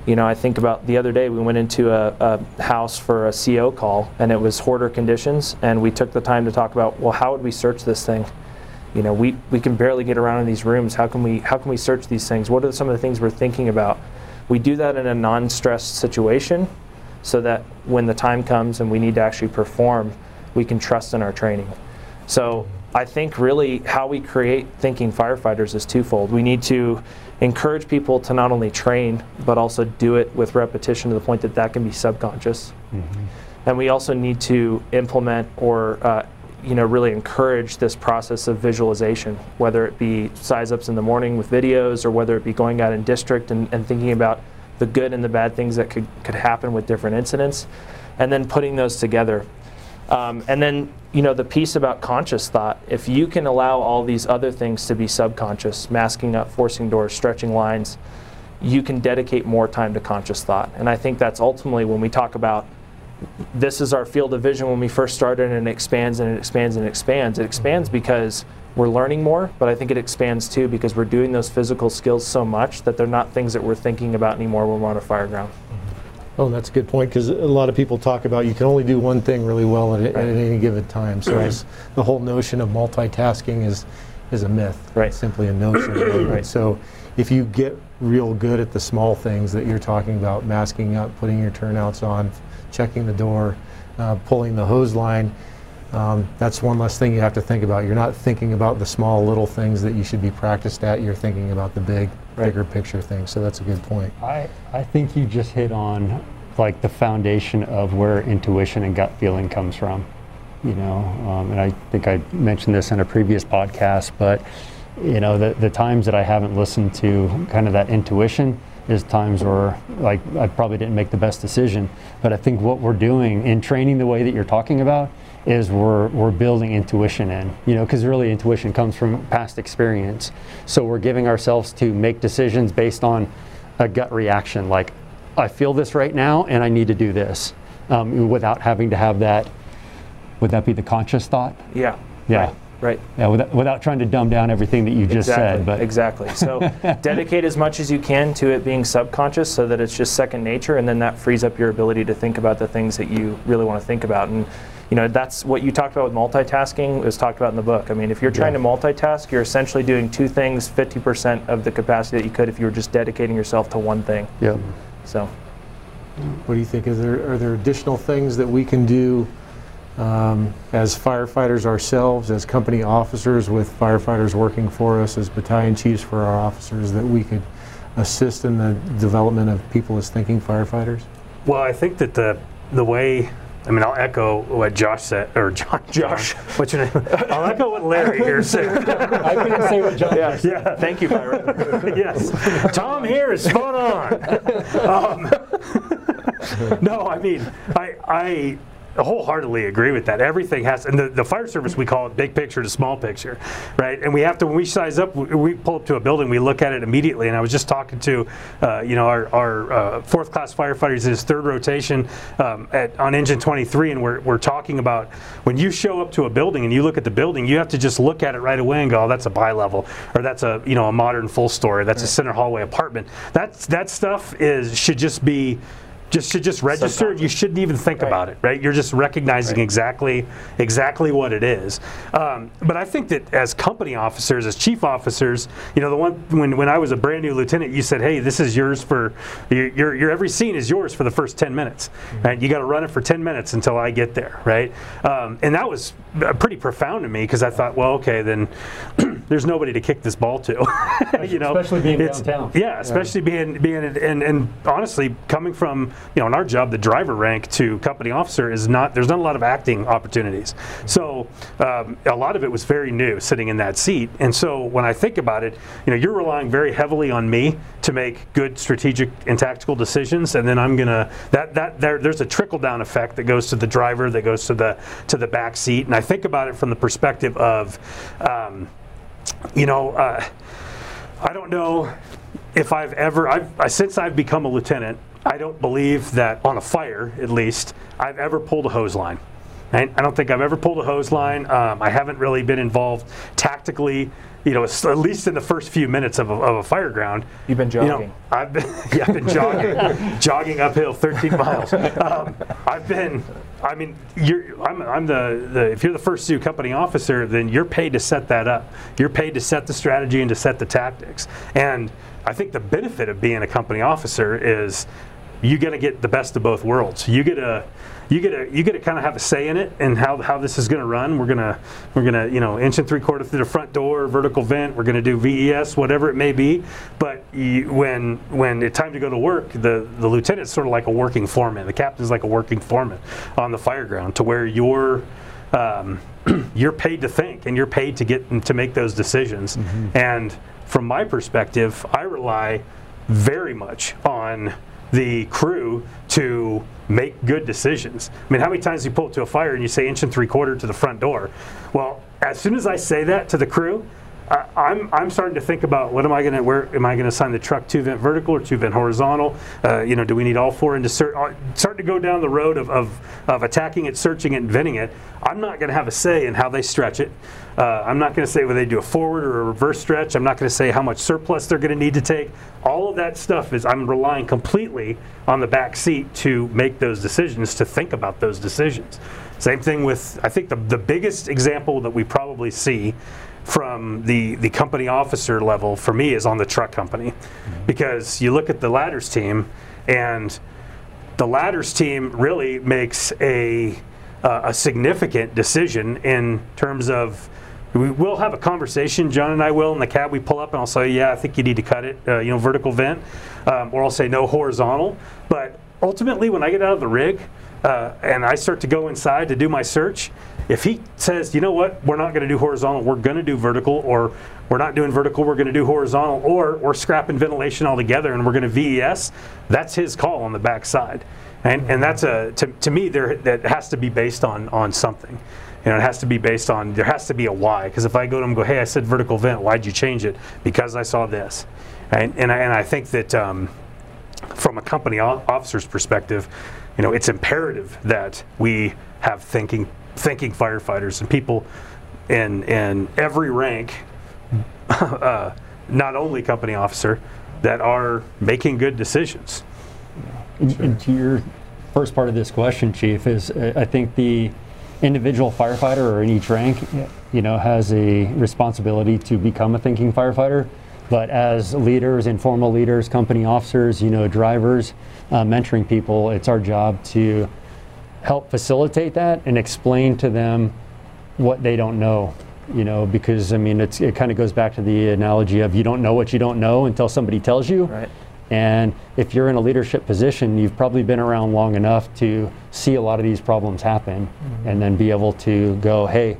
You know, I think about the other day we went into a, a, house for a CO call and it was hoarder conditions, and we took the time to talk about, well, how would we search this thing? You know, we, we can barely get around in these rooms. How can we how can we search these things? What are some of the things we're thinking about? We do that in a non-stressed situation so that when the time comes and we need to actually perform, we can trust in our training. So I think really how we create thinking firefighters is twofold. We need to encourage people to not only train, but also do it with repetition to the point that that can be subconscious. Mm-hmm. And we also need to implement or uh, you know really encourage this process of visualization, whether it be size ups in the morning with videos or whether it be going out in district and, and thinking about the good and the bad things that could, could happen with different incidents, and then putting those together. Um, and then, you know, the piece about conscious thought, if you can allow all these other things to be subconscious, masking up, forcing doors, stretching lines, you can dedicate more time to conscious thought. And I think that's ultimately when we talk about this is our field of vision when we first started and it expands and it expands and it expands. It expands mm-hmm. because we're learning more, but I think it expands too because we're doing those physical skills so much that they're not things that we're thinking about anymore when we're on a fire ground. Mm-hmm. Oh, that's a good point because a lot of people talk about you can only do one thing really well at, right. at any given time. So the whole notion of multitasking is is a myth. Right. It's simply a notion. [COUGHS] right. So if you get real good at the small things that you're talking about, masking up, putting your turnouts on, checking the door, uh, pulling the hose line, um, that's one less thing you have to think about. You're not thinking about the small little things that you should be practiced at. You're thinking about the big, right. bigger picture things. So that's a good point. I, I think you just hit on like the foundation of where intuition and gut feeling comes from. You know, um, and I think I mentioned this in a previous podcast, but you know, the, the times that I haven't listened to kind of that intuition, is times where like I probably didn't make the best decision. But I think what we're doing in training the way that you're talking about is we're, we're building intuition in, you know, because really intuition comes from past experience. So we're giving ourselves to make decisions based on a gut reaction, like I feel this right now and I need to do this, um, without having to have that. Would that be the conscious thought? Yeah. Yeah. Right. Right. Yeah, without, without trying to dumb down everything that you just exactly, said, but exactly. So [LAUGHS] dedicate as much as you can to it being subconscious, so that it's just second nature, and then that frees up your ability to think about the things that you really want to think about. And you know that's what you talked about with multitasking. was talked about in the book. I mean, if you're trying Yeah. to multitask, you're essentially doing two things 50% of the capacity that you could if you were just dedicating yourself to one thing. yeah. So What do you think? Is there, are there additional things that we can do um, as firefighters ourselves, as company officers with firefighters working for us, as battalion chiefs for our officers, that we could assist in the development of people as thinking firefighters? Well, I think that the the way I mean, I'll echo what Josh said, or [LAUGHS] John, Josh. what's your name? I'll echo what Larry [LAUGHS] here said. I couldn't say what John yeah, Yeah. Thank you, Byron. [LAUGHS] yes. Tom here is spot on. Um, no, I mean, I, I wholeheartedly agree with that. Everything has, and the, the fire service, we call it big picture to small picture, right? And we have to, when we size up, we, we pull up to a building, we look at it immediately. And I was just talking to, uh, you know, our, our uh, fourth class firefighters in his third rotation um, at, on engine 23, and we're, we're talking about when you show up to a building and you look at the building, you have to just look at it right away and go, oh, that's a bi-level, or that's a, you know, a modern full story, that's a center hallway apartment. That's, that stuff is, should just be, just should just register. You shouldn't even think Right. about it, right? You're just recognizing Right. exactly exactly what it is. Um, but I think that as company officers, as chief officers, you know, the one when when I was a brand new lieutenant, you said, "Hey, this is yours for your your, your every scene is yours for the first 10 minutes, right? You got to run it for 10 minutes until I get there, right?" Um, and that was uh, pretty profound to me because I thought, well, okay, then [CLEARS THROAT] there's nobody to kick this ball to, [LAUGHS] you know, Especially being It's- downtown. Yeah, especially being being and and honestly coming from you know in our job the driver rank to company officer is not there's not a lot of acting opportunities. So um, a lot of it was very new sitting in that seat, and so when I think about it, you know you're relying very heavily on me to make good strategic and tactical decisions, and then I'm gonna that that there, there's a trickle down effect that goes to the driver that goes to the to the back seat, and I think about it from the perspective of. Um, you know, uh, I don't know if I've ever, I've, since I've become a lieutenant, I don't believe that on a fire, at least, I've ever pulled a hose line. I don't think I've ever pulled a hose line. Um, I haven't really been involved tactically, you know, at least in the first few minutes of a, of a fire ground. You've been You know, jogging. I've been, [LAUGHS] yeah, I've been jogging, [LAUGHS] jogging uphill 13 miles. Um, I've been, I mean, you're, I'm, I'm the, the, if you're the first due company officer, then you're paid to set that up. You're paid to set the strategy and to set the tactics. And I think the benefit of being a company officer is you get to get the best of both worlds. You get to, you get to, you get to kind of have a say in it and how, how this is going to run. We're gonna, we're gonna, you know, inch and three quarter through the front door, vertical vent. We're gonna do VES, whatever it may be. But you, when, when it's time to go to work, the, the lieutenant's sort of like a working foreman. The captain's like a working foreman on the fire ground, to where you're, um, [CLEARS THROAT] you're paid to think and you're paid to get to make those decisions. And from my perspective, I rely very much on the crew to make good decisions. I mean, how many times you pull up to a fire and you say inch and three quarter to the front door? Well, as soon as I say that to the crew, I, I'm, I'm starting to think about what am I going to where am I going to assign the truck two vent vertical or two vent horizontal? Uh, you know, do we need all four into cert? uh, Starting to go down the road of, of, of attacking it, searching it, and venting it. I'm not going to have a say in how they stretch it. Uh, I'm not going to say whether they do a forward or a reverse stretch. I'm not going to say how much surplus they're going to need to take. All of that stuff is I'm relying completely on the back seat to make those decisions, to think about those decisions. Same thing with I think the the biggest example that we probably see from the the company officer level for me is on the truck company, because you look at the ladders team and the ladders team really makes a uh, a significant decision in terms of we will have a conversation. John and I will in the cab. We pull up and I'll say, "Yeah, I think you need to cut it. Uh, you know, vertical vent," um, or I'll say, "No horizontal." But ultimately, when I get out of the rig uh, and I start to go inside to do my search, If he says, you know what, we're not going to do horizontal, we're going to do vertical, or we're not doing vertical, we're going to do horizontal, or we're scrapping ventilation altogether and we're going to VES, that's his call on the backside. And, and that's a to, to me there that has to be based on on something. You know, it has to be based on there has to be a why. Because if I go to him and go, hey, I said vertical vent, why'd you change it? Because I saw this. And and I, and I think that um, from a company officer's perspective, you know, it's imperative that we have thinking thinking firefighters and people in in every rank, [LAUGHS] uh, not only company officer, that are making good decisions. And- And to your first part of this question, Chief, is uh, I think the individual firefighter or in each rank, you know, has a responsibility to become a thinking firefighter. But as leaders, informal leaders, company officers, you know, drivers, uh, mentoring people, it's our job to help facilitate that and explain to them what they don't know. You know, because I mean, it's, it kind of goes back to the analogy of you don't know what you don't know until somebody tells you. Right. And if you're in a leadership position, you've probably been around long enough to see a lot of these problems happen mm-hmm. and then be able to go, hey,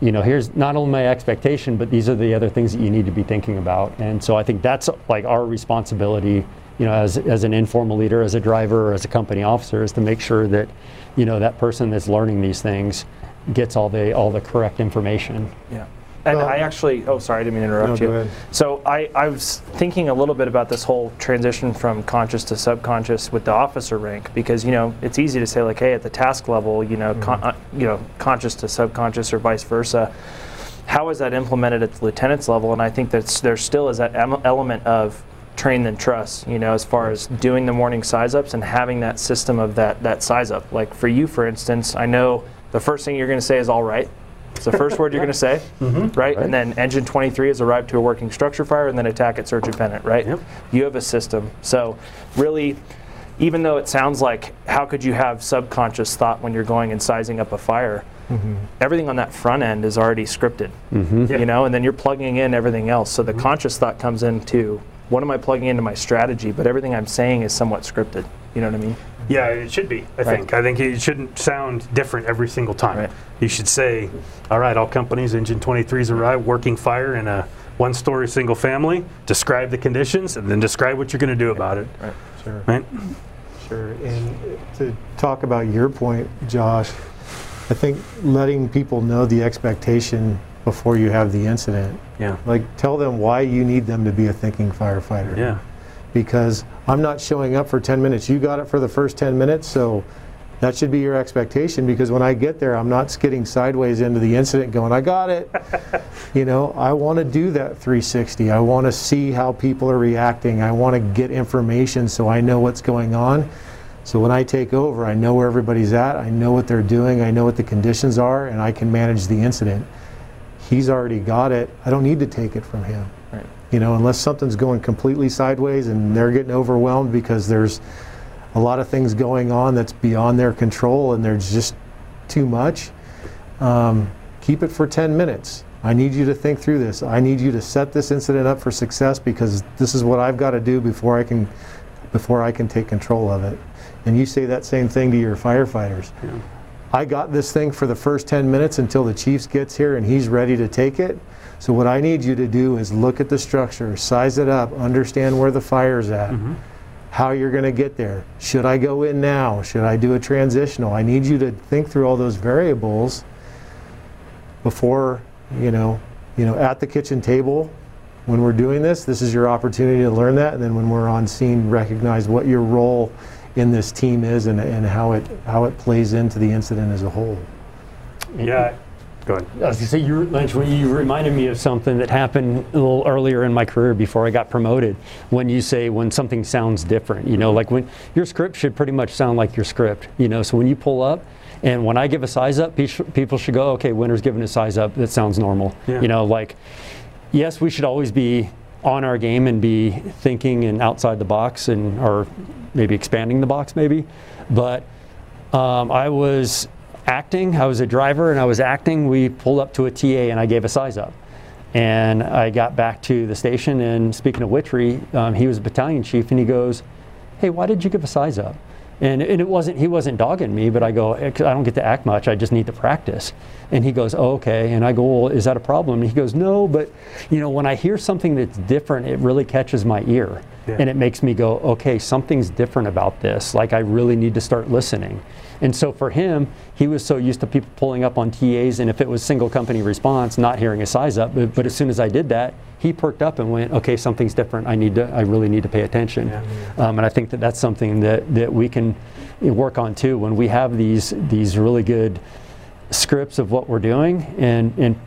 you know, here's not only my expectation, but these are the other things that you need to be thinking about. And so I think that's like our responsibility, you know, as, as an informal leader, as a driver, or as a company officer, is to make sure that, you know, that person that's learning these things gets all the all the correct information. Yeah. And Well- I actually, oh, sorry, I didn't mean to interrupt No, you. go ahead. So I, I was thinking a little bit about this whole transition from conscious to subconscious with the officer rank because you know it's easy to say like, hey, at the task level, you know, con- uh, you know, conscious to subconscious or vice versa. How is that implemented at the lieutenant's level? And I think that there still is that em- element of train than trust. You know, as far as doing the morning size ups and having that system of that that size up. Like for you, for instance, I know the first thing you're going to say is all right. It's the first word you're going [LAUGHS] to say, mm-hmm. Mm-hmm. right? And then engine 23 has arrived to a working structure fire, and then attack at surge and pennant, right? Yep. You have a system. So, really, even though it sounds like how could you have subconscious thought when you're going and sizing up a fire, mm-hmm. everything on that front end is already scripted, Yeah. you know, and then you're plugging in everything else. So the conscious thought comes into what am I plugging into my strategy, but everything I'm saying is somewhat scripted. You know what I mean? Yeah, it should be. I Right. think. I think it shouldn't sound different every single time. Right. You should say, "All right, all companies, engine 23s arrive, working fire in a one-story single family. Describe the conditions, and then describe what you're going to do about it." Right. Sure. Right? Sure. And to talk about your point, Josh, I think letting people know the expectation before you have the incident. Yeah. Like, tell them why you need them to be a thinking firefighter. Yeah. Because I'm not showing up for 10 minutes. You got it for the first 10 minutes, so that should be your expectation because when I get there, I'm not skidding sideways into the incident going, I got it. [LAUGHS] you know, I want to do that 360. I want to see how people are reacting. I want to get information so I know what's going on. So when I take over, I know where everybody's at, I know what they're doing, I know what the conditions are, and I can manage the incident. He's already got it. I don't need to take it from him. Right. You know, unless something's going completely sideways and they're getting overwhelmed because there's a lot of things going on that's beyond their control and there's just too much. Um, keep it for 10 minutes. I need you to think through this. I need you to set this incident up for success because this is what I've got to do before I can before I can take control of it. And you say that same thing to your firefighters. I got this thing for the first 10 minutes until the Chiefs gets here and he's ready to take it. So what I need you to do is look at the structure, size it up, understand where the fire's at, mm-hmm. how you're going to get there. Should I go in now? Should I do a transitional? I need you to think through all those variables before, you know, you know, at the kitchen table when we're doing this, this is your opportunity to learn that and then when we're on scene recognize what your role in this team is and, and how it how it plays into the incident as a whole. Yeah. Go ahead. I was gonna say, you, Lynch, when you reminded me of something that happened a little earlier in my career before I got promoted. When you say when something sounds different, you know, like when your script should pretty much sound like your script, you know. So when you pull up, and when I give a size up, people should go, okay, winner's giving a size up. That sounds normal, Yeah. you know. Like, yes, we should always be on our game and be thinking and outside the box, and or maybe expanding the box, maybe. But um, I was acting. I was a driver and I was acting. We pulled up to a TA and I gave a size up. And I got back to the station. And speaking of Witchery, um, he was a battalion chief and he goes, Hey, why did you give a size up? And, and it wasn't he wasn't dogging me, but I go, "Eh, I don't get to act much. I just need to practice. And he goes, oh, okay. And I go, well, is that a problem? And he goes, no, but you know, when I hear something that's different, it really catches my ear, Yeah. and it makes me go, okay, something's different about this. Like I really need to start listening. And so for him, he was so used to people pulling up on TAs, and if it was single company response, not hearing a size up. But, but as soon as I did that, he perked up and went, okay, something's different. I need to, I really need to pay attention. Yeah. Um, and I think that that's something that, that we can work on too when we have these these really good scripts of what we're doing and and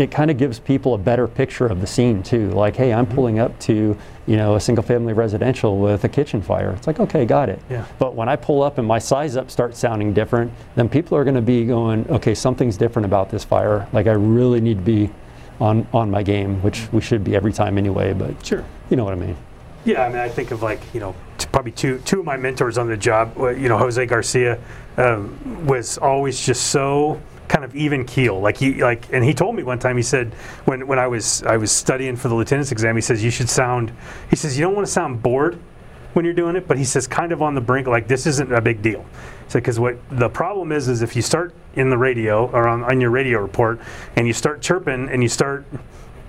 it kind of gives people a better picture of the scene too like hey i'm pulling up to you know a single family residential with a kitchen fire it's like okay got it Yeah. but when i pull up and my size up starts sounding different then people are going to be going okay something's different about this fire like i really need to be on on my game which we should be every time anyway but Sure. you know what i mean Yeah, I mean, I think of like you know t- probably two two of my mentors on the job. uh, You know, Jose Garcia um, was always just so kind of even keel. Like he like, and he told me one time. He said when when I was I was studying for the lieutenant's exam. He says you should sound. He says you don't want to sound bored when you're doing it, but he says kind of on the brink. Like this isn't a big deal. So because what the problem is is if you start in the radio or on, on your radio report and you start chirping and you start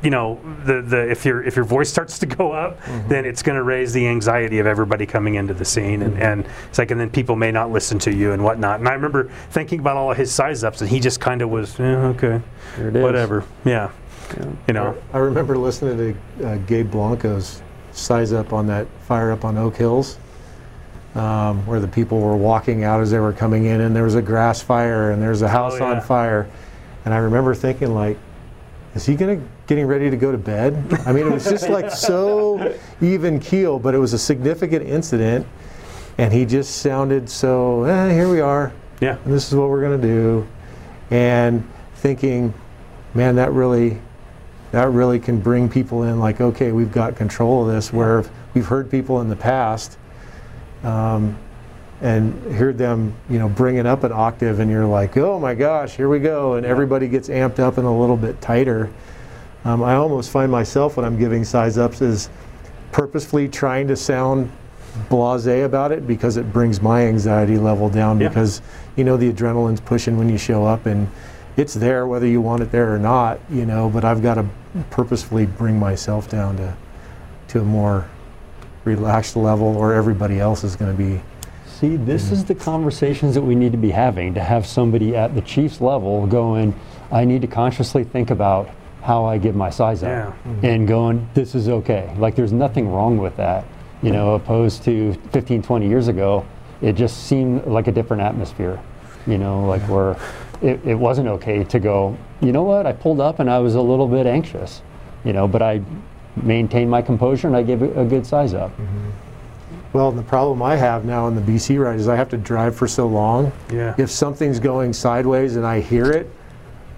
you know the the if your if your voice starts to go up then it's going to raise the anxiety of everybody coming into the scene. And, and it's like and then people may not listen to you and whatnot. And i remember thinking about all of his size ups and he just kind of was yeah, okay. There it is. whatever. Yeah. You know. I remember listening to uh, Gabe Blanco's size up on that fire up on Oak Hills, um, where the people were walking out as they were coming in, and there was a grass fire and there's a house Oh, yeah. on fire, and I remember thinking like, is he gonna getting ready to go to bed? I mean, it was just like so even keel, but it was a significant incident, and he just sounded so. Eh, here we are. Yeah. And this is what we're going to do. And thinking man that really that really can bring people in like okay we've got control of this where we've heard people in the past um, and heard them you know bring it up an octave and you're like oh my gosh here we go and everybody gets amped up and a little bit tighter um, i almost find myself when i'm giving size ups is purposefully trying to sound blasé about it because it brings my anxiety level down Yeah. because you know the adrenaline's pushing when you show up and it's there whether you want it there or not you know but i've got to purposefully bring myself down to to a more relaxed level or everybody else is going to be See, this is the conversations that we need to be having to have somebody at the chief's level going, I need to consciously think about how I give my size up Yeah. Mm-hmm. and going, this is okay. Like there's nothing wrong with that, you know, opposed to 15, 20 years ago, it just seemed like a different atmosphere, you know, like where it, it wasn't okay to go, you know what, I pulled up and I was a little bit anxious, you know, but I maintained my composure and I gave it a good size up. Mm-hmm. well the problem i have now in the bc ride is i have to drive for so long. Yeah. If something's going sideways and I hear it,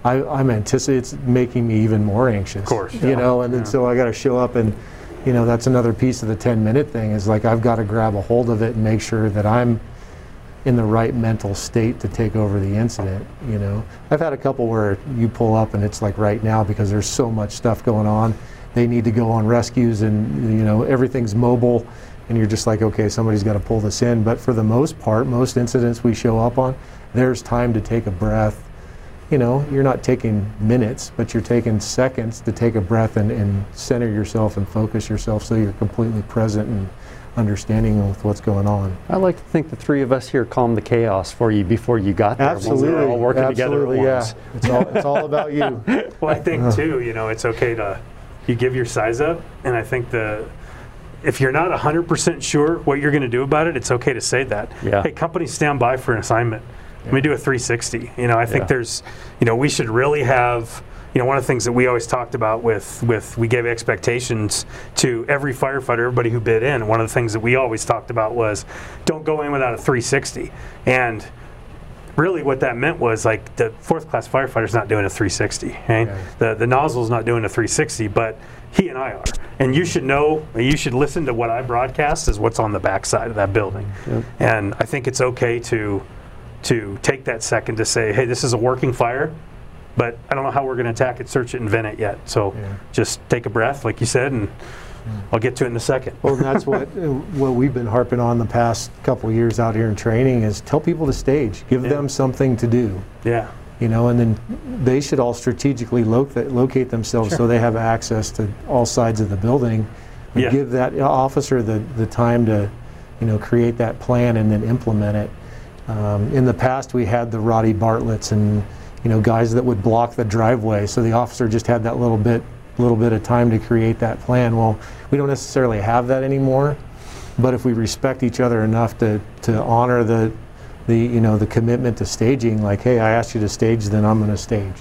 I, I'm anticipating it's making me even more anxious. Of course, you yeah. know, and then Yeah. so I got to show up and, you know, that's another piece of the 10 minute thing is like I've got to grab a hold of it and make sure that I'm in the right mental state to take over the incident. You know, I've had a couple where you pull up and it's like right now because there's so much stuff going on. They need to go on rescues and you know everything's mobile, and you're just like, okay, somebody's got to pull this in. But for the most part, most incidents we show up on, there's time to take a breath. You know, you're not taking minutes, but you're taking seconds to take a breath and, and center yourself and focus yourself so you're completely present and understanding with what's going on. I like to think the three of us here calmed the chaos for you before you got there. Absolutely, we were all working Absolutely, together yeah. at once. It's all, it's all about you. [LAUGHS] Well, I think uh-huh. too, you know, it's okay to you give your size up, and I think the if you're not 100% sure what you're going to do about it, it's okay to say that. Yeah. Hey, companies stand by for an assignment. Let me do a 360. You know, I think Yeah. there's, you know, we should really have. You know, one of the things that we always talked about with with we gave expectations to every firefighter, everybody who bid in. One of the things that we always talked about was, don't go in without a 360. And really what that meant was like the fourth class firefighter's not doing a 360 right? Right. the the nozzle's not doing a 360 but he and i are and you should know you should listen to what i broadcast is what's on the backside of that building Yep. and i think it's okay to to take that second to say hey this is a working fire but I don't know how we're going to attack it, search it, and vent it yet. So Yeah. just take a breath, like you said, and I'll get to it in a second. Well, that's what [LAUGHS] what we've been harping on the past couple of years out here in training is tell people to stage, give Yeah. them something to do, Yeah, you know, and then they should all strategically locate, locate themselves so they have access to all sides of the building. And Yeah. Give that officer the, the time to, you know, create that plan and then implement it. Um, in the past, we had the Roddy Bartletts and, you know, guys that would block the driveway, so the officer just had that little bit, little bit of time to create that plan. Well, we don't necessarily have that anymore, but if we respect each other enough to, to honor the, the, you know, the commitment to staging, like, hey, I asked you to stage, then I'm gonna stage.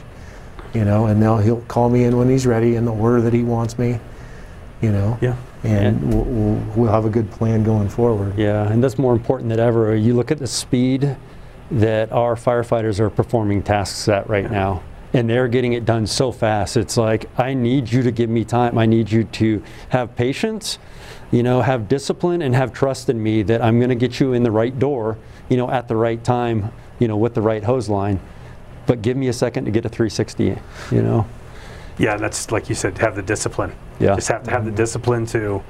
You know, and now he'll call me in when he's ready in the order that he wants me, you know? yeah, And we'll, we'll, we'll have a good plan going forward. Yeah, and that's more important than ever. You look at the speed that our firefighters are performing tasks at right now, and they're getting it done so fast. It's like, I need you to give me time. I need you to have patience, you know, have discipline, and have trust in me that I'm going to get you in the right door, you know, at the right time, you know, with the right hose line. But give me a second to get a 360, you know? Yeah. That's like you said, have the discipline. Yeah. just have to have the discipline to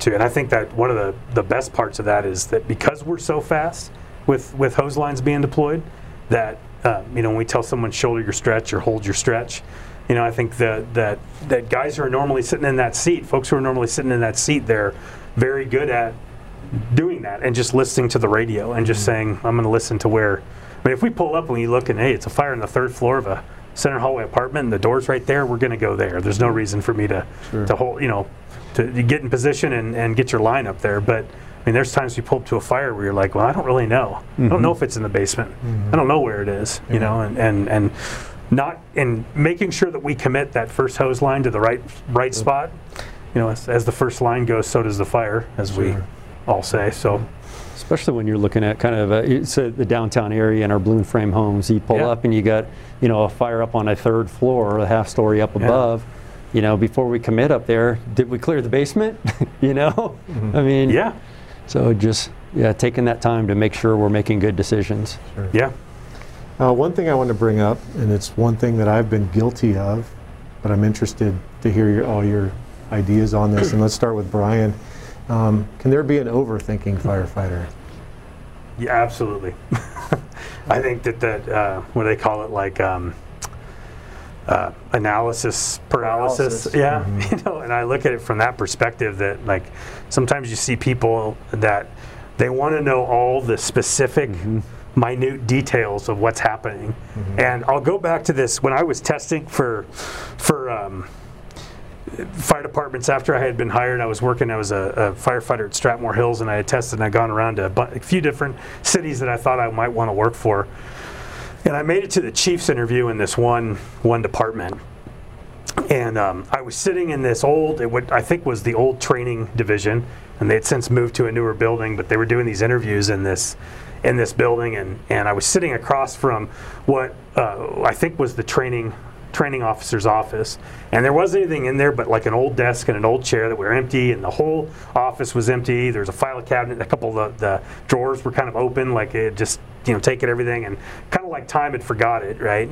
to and I think that one of the the best parts of that is that because we're so fast with with hose lines being deployed that uh, you know when we tell someone shoulder your stretch or hold your stretch you know I think that that that guys who are normally sitting in that seat folks who are normally sitting in that seat they're very good at doing that and just listening to the radio and just saying I'm going to listen to where I mean if we pull up and you look and hey it's a fire on the third floor of a center hallway apartment and the door's right there we're going to go there. There's no mm-hmm. reason for me to Sure. to hold you know to, get in position and, and get your line up there but I mean there's times you pull up to a fire where you're like well I don't really know. I don't know mm-hmm. if it's in the basement. Mm-hmm. I don't know where it is you know and and and not in making sure that we commit that first hose line to the right right spot you know as, as the first line goes so does the fire as we all say so Especially when you're looking at kind of uh it's uh the downtown area and our balloon frame homes. You pull Yeah. up and you got, you know, a fire up on a third floor, or a half story up Yeah. above. You know, before we commit up there, did we clear the basement? [LAUGHS] you know, I mean, yeah So just yeah, taking that time to make sure we're making good decisions. yeah Uh, one thing I want to bring up, and it's one thing that I've been guilty of, but I'm interested to hear your, all your ideas on this. And let's start with Bryan. Um, can there be an overthinking firefighter? Yeah, absolutely. [LAUGHS] I think that that uh, what do they call it like um, uh, analysis paralysis. Paralysis. Yeah, [LAUGHS] you know, and I look at it from that perspective that like sometimes you see people that they want to know all the specific. Minute details of what's happening, and I'll go back to this when I was testing for, for um, fire departments after I had been hired. I was working, I was a, a firefighter at Stratmoor Hills, and I had tested and I'd gone around to a, few different cities that I thought I might want to work for. And I made it to the chief's interview in this one one department. And um, I was sitting in this old, it would, I think was the old training division, and they had since moved to a newer building, but they were doing these interviews in this in this building, and, and I was sitting across from what uh, I think was the training training officer's office, and there wasn't anything in there but like an old desk and an old chair that were empty, and the whole office was empty. There was a file cabinet, a couple of the, the drawers were kind of open, like it had just you know taken everything, and kind of like time had forgot it, right?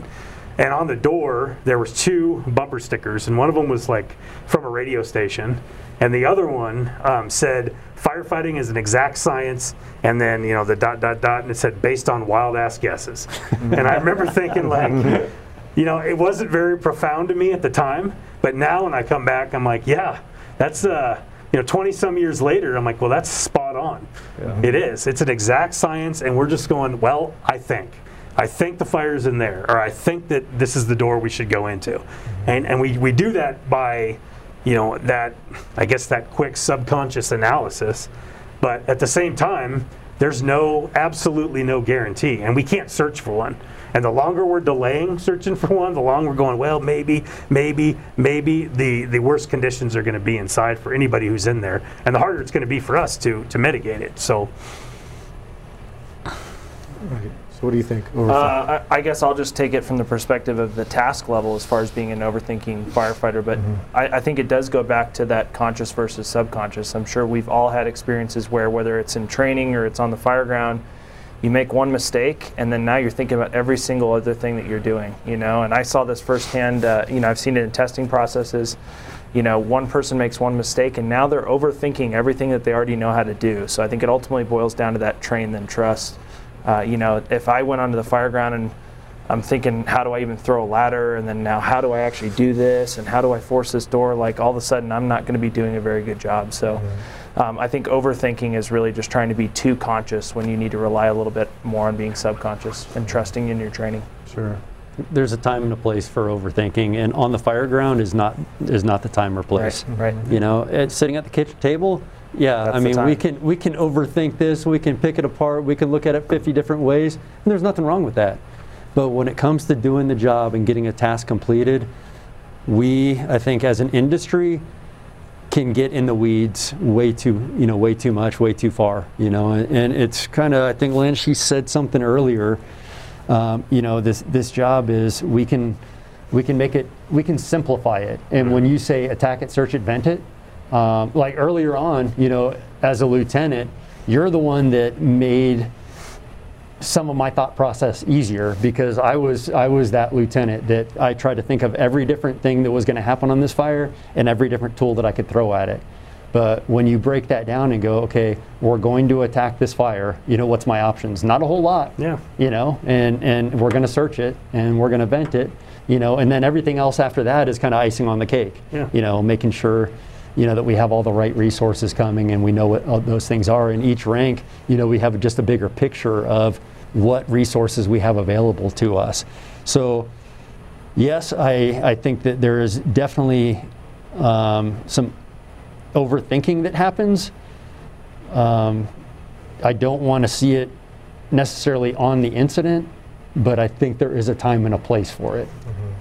And on the door there was two bumper stickers, and one of them was like from a radio station, and the other one um, said firefighting is an exact science, and then you know the dot dot dot, and it said based on wild ass guesses. [LAUGHS] and I remember thinking like, you know, it wasn't very profound to me at the time, but now when I come back, I'm like, yeah, that's uh, you know, 20 some years later, I'm like, well, that's spot on. It is. It's an exact science, and we're just going, well, I think. I think the fire's in there, or I think that this is the door we should go into. And, and we, we do that by, you know, that, I guess, that quick subconscious analysis. But at the same time, there's no, absolutely no guarantee, and we can't search for one. And the longer we're delaying searching for one, the longer we're going, well, maybe, maybe, maybe, the, the worse conditions are going to be inside for anybody who's in there, and the harder it's going to be for us to, to mitigate it. So, Right. So what do you think? Uh, I, I guess I'll just take it from the perspective of the task level as far as being an overthinking firefighter. But I, I think it does go back to that conscious versus subconscious. I'm sure we've all had experiences where, whether it's in training or it's on the fire ground, you make one mistake and then now you're thinking about every single other thing that you're doing you know? And i saw this firsthand uh, you know i've seen it in testing processes. You know one person makes one mistake and now they're overthinking everything that they already know how to do. So i think it ultimately boils down to that train then trust. Uh, you know if i went onto the fire ground and i'm thinking how do i even throw a ladder? And then now how do i actually do this? And how do i force this door? Like all of a sudden i'm not going to be doing a very good job. So um, I think overthinking is really just trying to be too conscious when you need to rely a little bit more on being subconscious and trusting in your training. Sure. There's a time and a place for overthinking, and on the fire ground is not is not the time or place. Right. Right. You know, it's sitting at the kitchen table. Yeah, That's I mean, we can we can overthink this. We can pick it apart. We can look at it 50 different ways, and there's nothing wrong with that. But when it comes to doing the job and getting a task completed, we, I think, as an industry, can get in the weeds way too, you know, way too much, way too far, you know, and, and it's kind of, I think Lynn, she said something earlier, um, you know, this, this job is, we can, we can make it, we can simplify it. And when you say attack it, search it, vent it, um, like earlier on, you know, as a lieutenant, you're the one that made some of my thought process easier because I was I was that lieutenant that I tried to think of every different thing that was going to happen on this fire and every different tool that I could throw at it. But when you break that down and go, okay, we're going to attack this fire, you know, what's my options? Not a whole lot. Yeah. You know, and and we're going to search it and we're going to vent it, you know, and then everything else after that is kind of icing on the cake. Yeah. You know, making sure you know that we have all the right resources coming and we know what all those things are. In each rank you know we have just a bigger picture of what resources we have available to us. So yes i i think that there is definitely um, some overthinking that happens. Um, i don't want to see it necessarily on the incident but i think there is a time and a place for it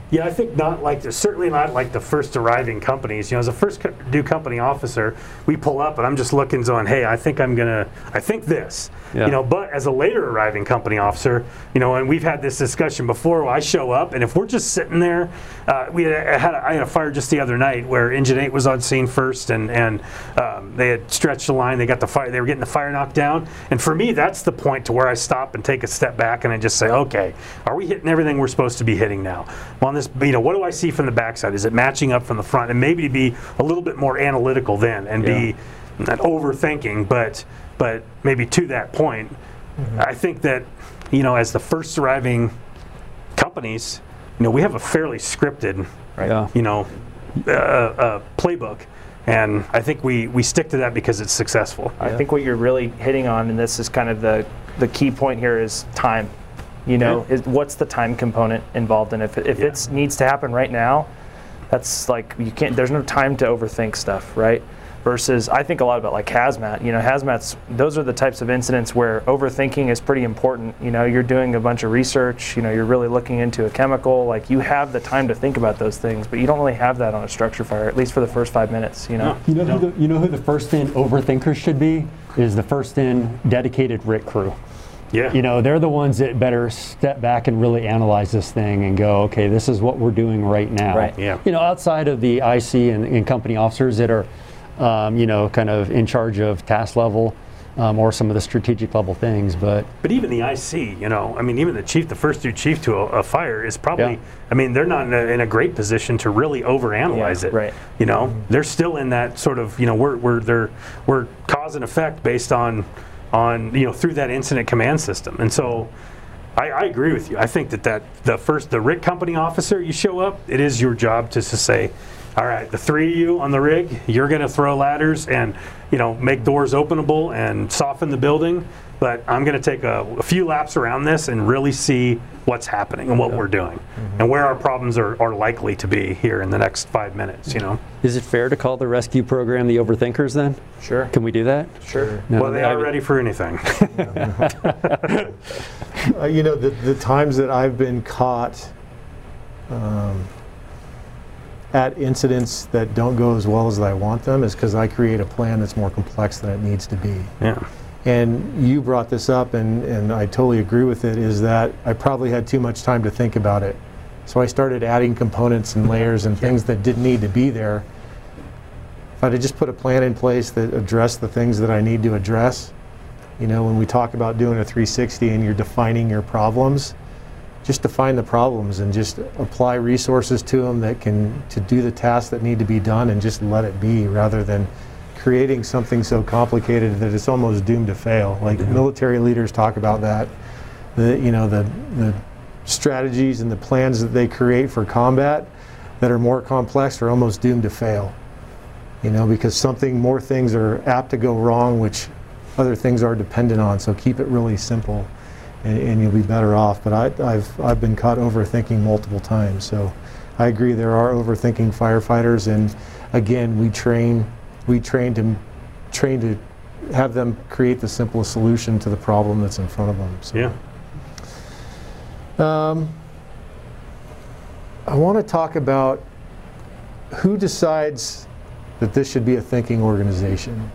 Yeah, I think not like the, certainly not like the first arriving companies. You know, as a first co- due company officer, we pull up and I'm just looking, going, "Hey, I think I'm gonna, I think this." Yeah. You know, but as a later arriving company officer, you know, and we've had this discussion before. I show up, and if we're just sitting there, uh, we had, I had a, I had a fire just the other night where Engine Eight was on scene first, and and um, they had stretched the line. They got the fire. They were getting the fire knocked down, and for me, that's the point to where I stop and take a step back and I just say, "Okay, are we hitting everything we're supposed to be hitting now?" Well, on this, you know, what do I see from the backside? Is it matching up from the front? And maybe to be a little bit more analytical then, and be not overthinking, but but maybe to that point, I think that you know, as the first surviving companies, you know, we have a fairly scripted, Yeah. you know, uh, uh, playbook, and I think we we stick to that because it's successful. I think what you're really hitting on, and this is kind of the, the key point here, is time. You know, Yeah. is, what's the time component involved in? If, it- if Yeah. it needs to happen right now, that's like you can't. There's no time to overthink stuff, right? Versus, I think a lot about like hazmat. You know, hazmats. Those are the types of incidents where overthinking is pretty important. You know, you're doing a bunch of research. You know, you're really looking into a chemical. Like you have the time to think about those things, but you don't really have that on a structure fire, at least for the first five minutes. You know. You know, who the, you know who the first in overthinkers should be? Is the first in dedicated RIT crew. Yeah, You know, they're the ones that better step back and really analyze this thing and go, okay, this is what we're doing right now. Right. Yeah. You know, outside of the IC and, and company officers that are, um, you know, kind of in charge of task level um, or some of the strategic level things, but But even the IC, you know, I mean, even the chief, the first due chief to a, a fire is probably, Yeah. I mean, they're not in a, in a great position to really overanalyze Yeah, it. right. You know, they're still in that sort of, you know, we're, we're, they're, we're cause and effect based on, on, you know, through that incident command system. And so I, I agree with you. I think that, that the first, the rig company officer, you show up, it is your job to, to say, all right, the three of you on the rig, you're going to throw ladders and, you know, make doors openable and soften the building. But I'm going to take a, a few laps around this and really see what's happening and what we're doing and where our problems are, are likely to be here in the next five minutes, you know? is it fair to call the rescue program the overthinkers then? Sure. Can we do that? Sure. No, well, they I are mean- ready for anything. [LAUGHS] Uh, you know, the, the times that I've been caught um, at incidents that don't go as well as I want them is because I create a plan that's more complex than it needs to be. yeah. And you brought this up, and, and I totally agree with it, is that I probably had too much time to think about it. So I started adding components and layers and things that didn't need to be there. If I'd just put a plan in place that addressed the things that I need to address, You know, when we talk about doing a 360 and you're defining your problems, just define the problems and just apply resources to them that can to do the tasks that need to be done and just let it be rather than creating something so complicated that it's almost doomed to fail. Like military leaders talk about that. The you know the the strategies and the plans that they create for combat that are more complex are almost doomed to fail. You know, because something more things are apt to go wrong, which other things are dependent on. So keep it really simple, and, and you'll be better off. But I, I've I've been caught overthinking multiple times. So I agree there are overthinking firefighters, and again, we train we train to train to have them create the simplest solution to the problem that's in front of them. So. Yeah. Um, I want to talk about who decides that this should be a thinking organization.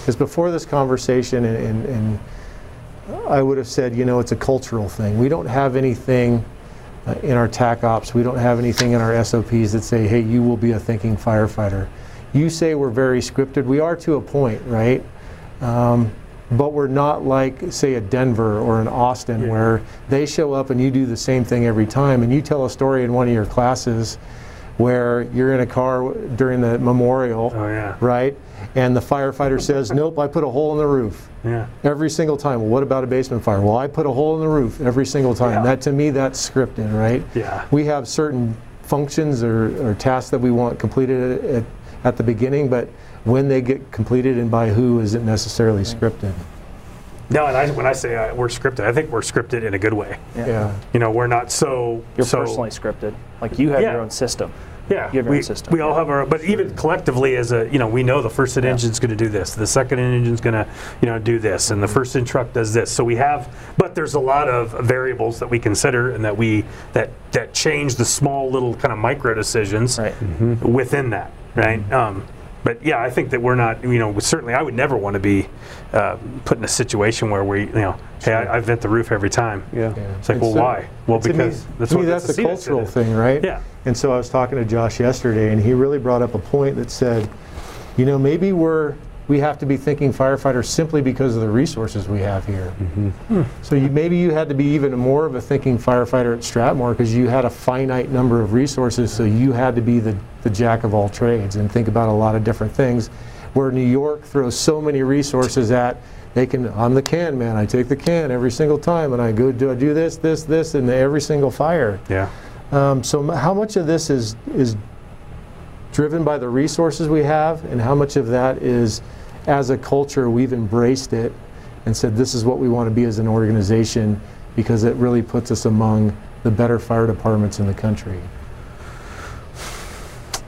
Because before this conversation, and, and, and, I would have said, you know, it's a cultural thing. We don't have anything uh, in our TAC ops, we don't have anything in our SOPs that say, hey, you will be a thinking firefighter. You say we're very scripted. We are to a point, right? Um, but we're not like, say, a Denver or an Austin Yeah. where they show up and you do the same thing every time. And you tell a story in one of your classes where you're in a car during the memorial, Oh yeah. right? And the firefighter says, Nope, I put a hole in the roof Yeah. every single time. Well, what about a basement fire? Well, I put a hole in the roof every single time. Yeah. That to me, that's scripted, right? Yeah. We have certain functions or, or tasks that we want completed at, at the beginning, but when they get completed and by who isn't necessarily scripted. No, and I, when I say uh, we're scripted, I think we're scripted in a good way. Yeah. You know, we're not so. You're so, personally scripted. Like you have Yeah. your own system. Yeah, You have your we, own system, we all yeah. have our, but even collectively as a, you know, we know the first in Yeah. engine's going to do this, the second in engine's going to, you know, do this, and the first in truck does this. So we have, but there's a lot of variables that we consider and that we that that change the small little kind of micro decisions Right. within that, right? Um, but yeah, I think that we're not, you know, certainly I would never want to be uh, put in a situation where we, you know, hey, I, I vent the roof every time. Yeah. It's like, well, so- why? Well, to me- because that's to what me, that's the a seat cultural thing, right? Yeah. And so I was talking to Josh yesterday, and he really brought up a point that said, you know, maybe we're we have to be thinking firefighters simply because of the resources we have here. So you, maybe you had to be even more of a thinking firefighter at Stratmoor because you had a finite number of resources, so you had to be the, the jack of all trades and think about a lot of different things. Where New York throws so many resources at, they can. I'm the can man. I take the can every single time, and I go do I do this, this, this, in every single fire. Yeah. Um, so m- how much of this is is driven by the resources we have, and how much of that is, as a culture, we've embraced it and said this is what we want to be as an organization because it really puts us among the better fire departments in the country.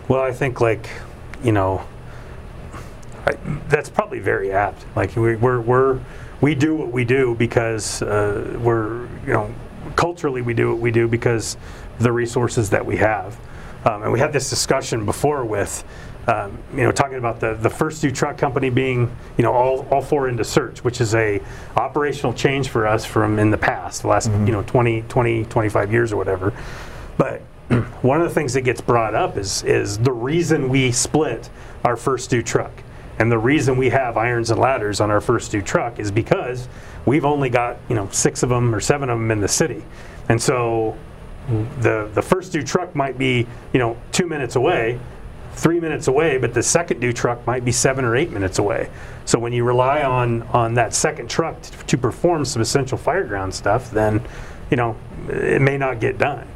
Well, I think like, you know, I, that's probably very apt. Like we, we're we're we do what we do because uh, we're you know culturally we do what we do because the resources that we have. Um, and we had this discussion before with. Um, you know, talking about the, the first two truck company being, you know, all, all four into search, which is a operational change for us from in the past, the last, you know, 20, 20, 25 years or whatever. But [CLEARS THROAT] one of the things that gets brought up is is the reason we split our first due truck. And the reason we have irons and ladders on our first due truck is because we've only got, you know, six of them or seven of them in the city. And so the the first due truck might be, you know, two minutes away, three minutes away, but the second due truck might be seven or eight minutes away. So when you rely on on that second truck to, to perform some essential fireground stuff, then you know it may not get done.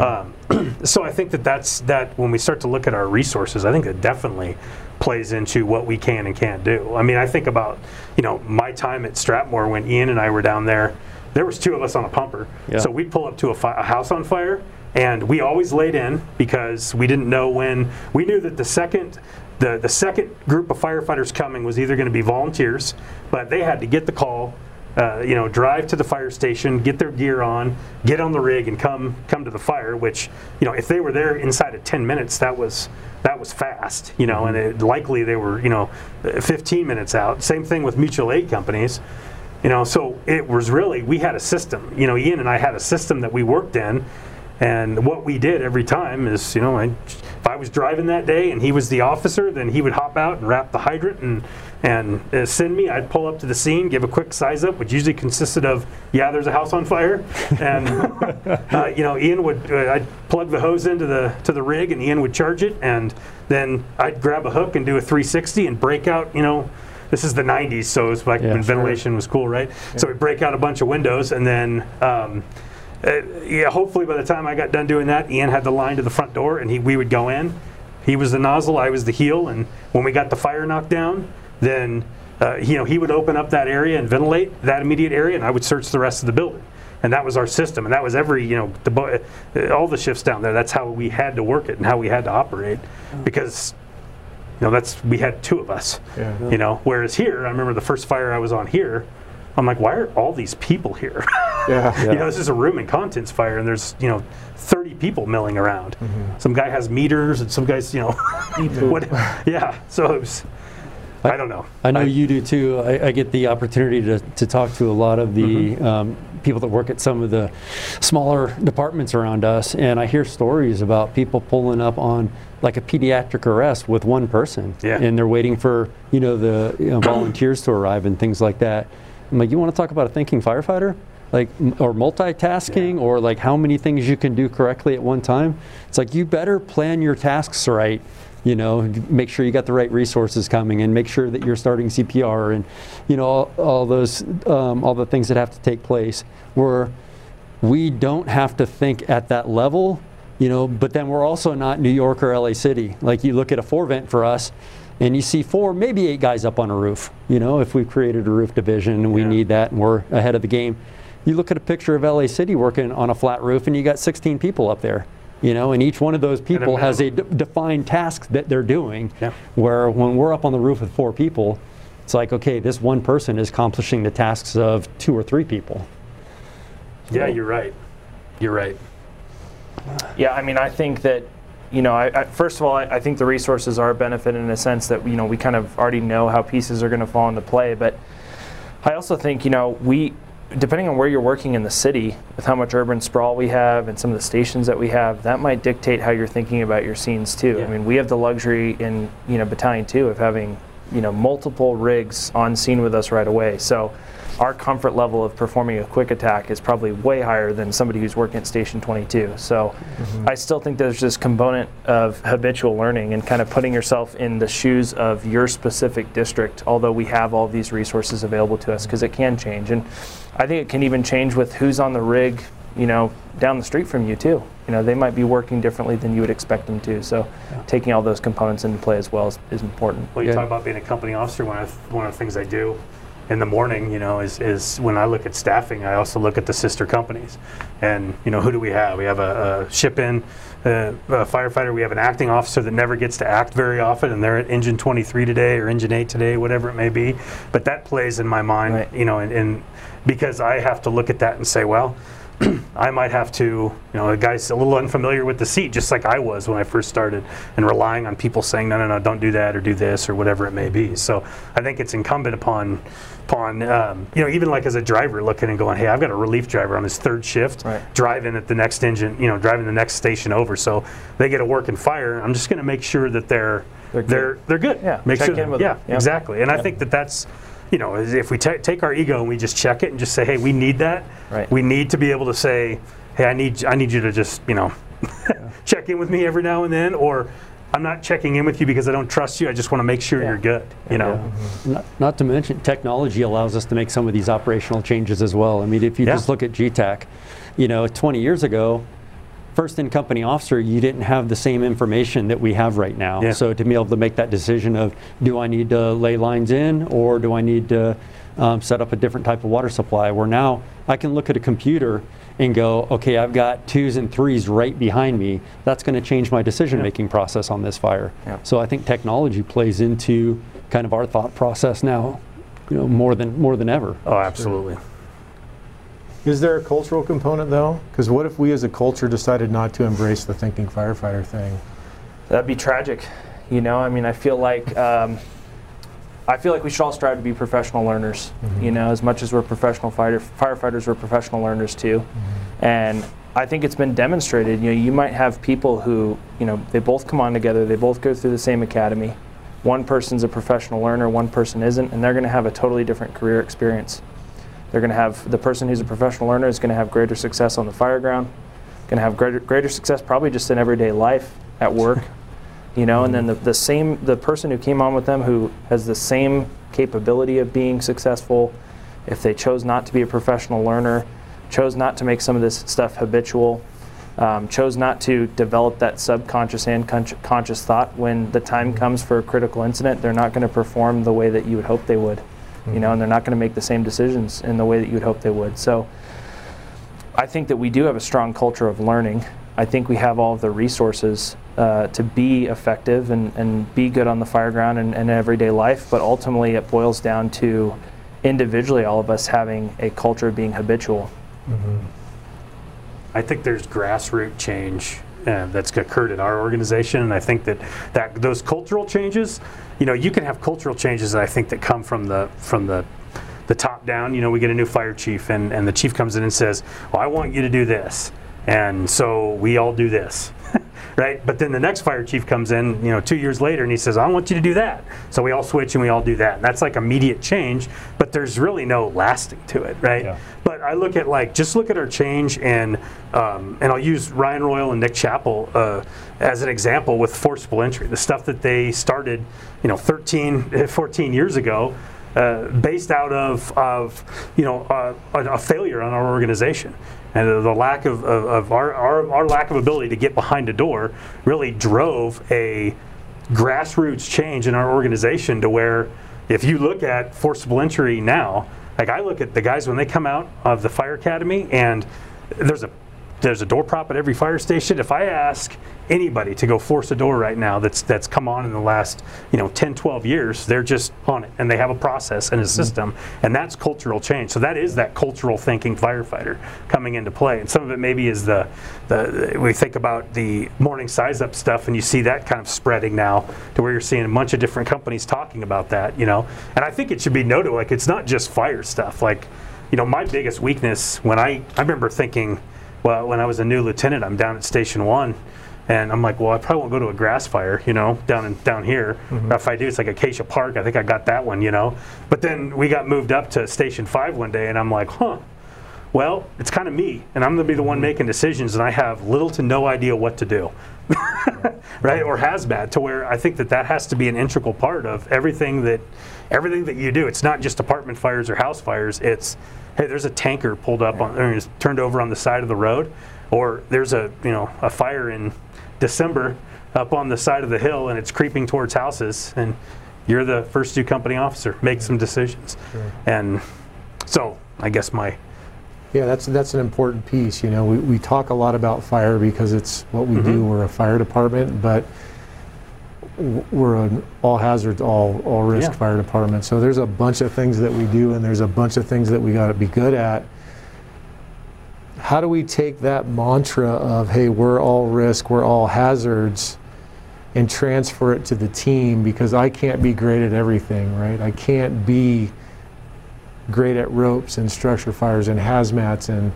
Um, [CLEARS THROAT] so I think that that's that when we start to look at our resources, I think that definitely plays into what we can and can't do. I mean, I think about you know my time at Stratmoor when Ian and I were down there. There was two of us on a pumper, Yeah. so we'd pull up to a, fi- a house on fire, and we always laid in because we didn't know when. We knew that the second the, the second group of firefighters coming was either going to be volunteers, but they had to get the call, uh, you know, drive to the fire station, get their gear on, get on the rig, and come come to the fire. Which you know, if they were there inside of 10 minutes, that was that was fast, you know, and it, likely they were you know 15 minutes out. Same thing with mutual aid companies. You know, so it was really we had a system. You know, Ian and I had a system that we worked in, and what we did every time is, you know, I, if I was driving that day and he was the officer, then he would hop out and wrap the hydrant and and uh, send me. I'd pull up to the scene, give a quick size up, which usually consisted of, yeah, there's a house on fire, and [LAUGHS] uh, you know, Ian would uh, I'd plug the hose into the to the rig, and Ian would charge it, and then I'd grab a hook and do a 360 and break out, you know. This is the 90s, so it's like Yeah, when sure. ventilation was cool, right? So we'd break out a bunch of windows, and then um, uh, yeah, hopefully by the time I got done doing that, Ian had the line to the front door, and he we would go in. He was the nozzle, I was the heel, and when we got the fire knocked down, then uh, you know he would open up that area and ventilate that immediate area, and I would search the rest of the building. And that was our system, and that was every you know the, uh, all the shifts down there. That's how we had to work it and how we had to operate, because you know that's we had two of us. Yeah. You know, whereas here, I remember the first fire I was on here. I'm like, why are all these people here? Yeah. [LAUGHS] You know, this is a room and contents fire, and there's you know 30 people milling around. Some guy has meters, and some guys, you know, [LAUGHS] what? Yeah. So it was. I, don't know. I know you do too. I, I get the opportunity to, to talk to a lot of the um, people that work at some of the smaller departments around us, and I hear stories about people pulling up on like a pediatric arrest with one person, Yeah. and they're waiting for you know the you know, [COUGHS] volunteers to arrive and things like that. I'm like, you want to talk about a thinking firefighter? Like, or multitasking, or like how many things you can do correctly at one time. It's like you better plan your tasks right you know make sure you got the right resources coming and make sure that you're starting cpr and you know all, all those um, all the things that have to take place where we don't have to think at that level you know but then we're also not new york or la city like you look at a four vent for us and you see four maybe eight guys up on a roof you know if we've created a roof division and we Yeah. need that and we're ahead of the game you look at a picture of la city working on a flat roof and you got 16 people up there you know and each one of those people has a d- defined task that they're doing. Yeah. Where when we're up on the roof with four people, it's like, okay, this one person is accomplishing the tasks of two or three people. Yeah, you're right. You're right. Yeah, I mean, I think that, you know, I, I, first of all, I, I think the resources are a benefit in a sense that, you know, we kind of already know how pieces are going to fall into play. But I also think, you know, we, depending on where you're working in the city, with how much urban sprawl we have and some of the stations that we have, that might dictate how you're thinking about your scenes too. Yeah. I mean, we have the luxury in, you know, Battalion 2 of having, you know, multiple rigs on scene with us right away. So our comfort level of performing a quick attack is probably way higher than somebody who's working at Station 22. So mm-hmm. I still think there's this component of habitual learning and kind of putting yourself in the shoes of your specific district, although we have all these resources available to us because it can change. And I think it can even change with who's on the rig, you know, down the street from you too. You know, they might be working differently than you would expect them to. So taking all those components into play as well is, is important. Well, you Yeah. talk about being a company officer. One of one of the things I do in the morning, you know, is is when I look at staffing, I also look at the sister companies, and you know, who do we have? We have a, a ship in. Uh, a firefighter, we have an acting officer that never gets to act very often, and they're at engine 23 today or engine 8 today, whatever it may be. But that plays in my mind, Right. you know, and, and because I have to look at that and say, well, [CLEARS THROAT] I might have to, you know, a guy's a little unfamiliar with the seat, just like I was when I first started, and relying on people saying, no, no, no, don't do that or do this or whatever it may be. So I think it's incumbent upon, upon um, you know, even like as a driver looking and going, hey, I've got a relief driver on his third shift, Right. driving at the next engine, you know, driving the next station over. So they get a work and fire. I'm just going to make sure that they're They're good. they're they're good. Yeah, make check sure. in with yeah, them. Yeah. exactly. And I think that that's you know, if we ta take our ego and we just check it and just say, hey, we need that. Right. We need to be able to say, hey, I need I need you to just you know [LAUGHS] check in with me every now and then, or I'm not checking in with you because I don't trust you. I just want to make sure Yeah. you're good. You know. Not, not to mention, technology allows us to make some of these operational changes as well. I mean, if you Yeah. just look at GTAC, you know, 20 years ago, first in company officer, you didn't have the same information that we have right now. Yeah. So to be able to make that decision of, do I need to lay lines in or do I need to um, set up a different type of water supply? Where now I can look at a computer and go, okay, I've got twos and threes right behind me. That's going to change my decision making process on this fire. Yeah. So I think technology plays into kind of our thought process now, you know, more than more than ever. Oh, absolutely. Is there a cultural component though? Because what if we as a culture decided not to embrace the thinking firefighter thing? That'd be tragic. You know, I mean, I feel like um, I feel like we should all strive to be professional learners. Mm-hmm. You know, as much as we're professional fighter firefighters, we're professional learners too. Mm-hmm. And I think it's been demonstrated. You know, you might have people who you know, they both come on together, they both go through the same academy. One person's a professional learner, one person isn't, and they're going to have a totally different career experience. They're going to have the person who's a professional learner is going to have greater success on the fire ground, going to have greater, greater success probably just in everyday life at work, [LAUGHS] you know. And then the, the same the person who came on with them who has the same capability of being successful, if they chose not to be a professional learner, chose not to make some of this stuff habitual, um, chose not to develop that subconscious and con- conscious thought when the time comes for a critical incident they're not going to perform the way that you would hope they would you know and they're not going to make the same decisions in the way that you would hope they would so i think that we do have a strong culture of learning i think we have all of the resources uh, to be effective and, and be good on the fire ground and, and everyday life but ultimately it boils down to individually all of us having a culture of being habitual. I think there's grassroots change uh, that's occurred in our organization, and I think that, that those cultural changes, you know, you can have cultural changes that I think that come from the from the the top down. You know, we get a new fire chief, and, and the chief comes in and says, "Well, I want you to do this," and so we all do this. [LAUGHS] right? But then the next fire chief comes in, you know, two years later, and he says, "I want you to do that." So we all switch and we all do that. And that's like immediate change, but there's really no lasting to it, right? Yeah. But I look at like just look at our change and um, and I'll use Ryan Royal and Nick Chappell uh, as an example with forcible entry, the stuff that they started, you know, 13, 14 years ago. Uh, based out of, of you know uh, a, a failure on our organization and the lack of, of, of our, our, our lack of ability to get behind a door really drove a grassroots change in our organization to where if you look at forcible entry now, like I look at the guys when they come out of the fire academy and there's a there's a door prop at every fire station. If I ask anybody to go force a door right now that's that's come on in the last, you know, 10, 12 years, they're just on it and they have a process and a hmm. system and that's cultural change. So that is that cultural thinking firefighter coming into play. And some of it maybe is the the we think about the morning size up stuff and you see that kind of spreading now to where you're seeing a bunch of different companies talking about that, you know. And I think it should be noted like it's not just fire stuff. Like, you know, my biggest weakness when I I remember thinking well, when I was a new lieutenant, I'm down at Station One, and I'm like, well, I probably won't go to a grass fire, you know, down in, down here. Mm-hmm. If I do, it's like Acacia Park. I think I got that one, you know. But then we got moved up to Station Five one day, and I'm like, huh. Well, it's kind of me, and I'm going to be the one mm-hmm. making decisions, and I have little to no idea what to do, [LAUGHS] right? Or hazmat, to where I think that that has to be an integral part of everything that everything that you do. It's not just apartment fires or house fires. It's hey, there's a tanker pulled up on, or is turned over on the side of the road, or there's a you know a fire in December up on the side of the hill and it's creeping towards houses, and you're the first due company officer. Make some decisions, and so I guess my Yeah, that's that's an important piece. You know, we, we talk a lot about fire because it's what we do. Mm-hmm. We're a fire department, but we're an all hazards, all all risk Yeah. fire department. So there's a bunch of things that we do, and there's a bunch of things that we got to be good at. How do we take that mantra of "Hey, we're all risk, we're all hazards," and transfer it to the team? Because I can't be great at everything, right? I can't be great at ropes and structure fires and hazmats and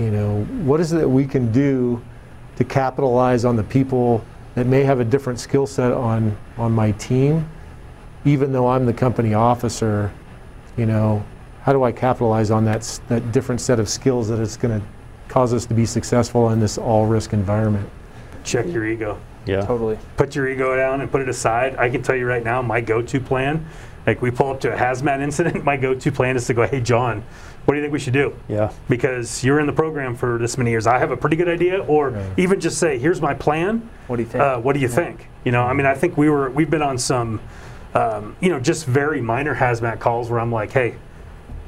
you know what is it that we can do to capitalize on the people that may have a different skill set on on my team even though I'm the company officer you know how do I capitalize on that that different set of skills that it's going to cause us to be successful in this all risk environment check your ego. Yeah. Totally. put your ego down and put it aside. I can tell you right now, my go-to plan, like we pull up to a hazmat incident, [LAUGHS] my go-to plan is to go, hey John, what do you think we should do? Yeah. Because you're in the program for this many years. I have a pretty good idea, or Right. even just say, here's my plan. What do you think? Uh, what do you think? You know, I mean, I think we were we've been on some, um, you know, just very minor hazmat calls where I'm like, hey,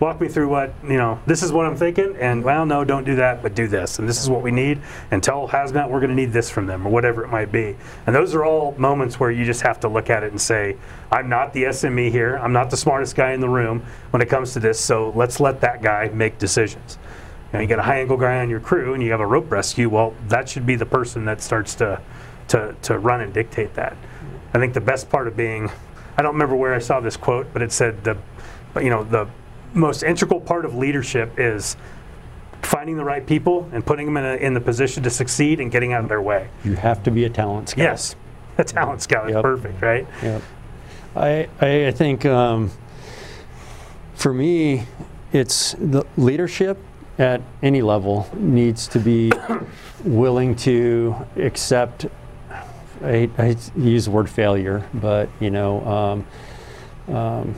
walk me through what you know. This is what I'm thinking, and well, no, don't do that, but do this, and this is what we need. And tell hazmat we're going to need this from them, or whatever it might be. And those are all moments where you just have to look at it and say, I'm not the SME here. I'm not the smartest guy in the room when it comes to this. So let's let that guy make decisions. You, know, you got a high angle guy on your crew, and you have a rope rescue. Well, that should be the person that starts to to, to run and dictate that. I think the best part of being, I don't remember where I saw this quote, but it said the, but, you know, the most integral part of leadership is finding the right people and putting them in, a, in the position to succeed and getting out of their way. You have to be a talent scout. Yes, [LAUGHS] a talent scout is Yep. perfect, right? Yep. I, I I think um, for me, it's the leadership at any level needs to be [COUGHS] willing to accept. I, I use the word failure, but you know um, um,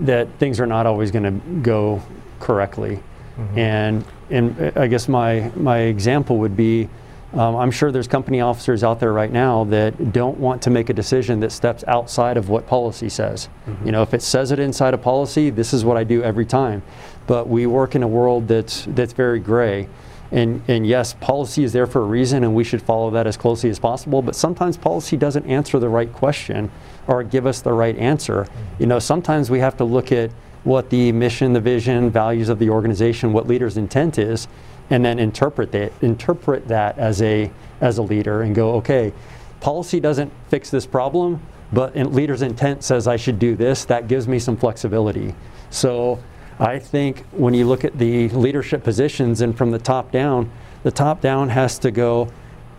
that things are not always going to go correctly, mm-hmm. and and uh, I guess my my example would be. Um, I'm sure there's company officers out there right now that don't want to make a decision that steps outside of what policy says. Mm-hmm. You know, if it says it inside a policy, this is what I do every time. But we work in a world that's that's very gray. And, and yes, policy is there for a reason, and we should follow that as closely as possible. But sometimes policy doesn't answer the right question or give us the right answer. You know, sometimes we have to look at what the mission, the vision, values of the organization, what leaders' intent is, and then interpret that interpret that as a as a leader and go, okay, policy doesn't fix this problem, but in leader's intent says I should do this. That gives me some flexibility. So I think when you look at the leadership positions and from the top down, the top down has to go.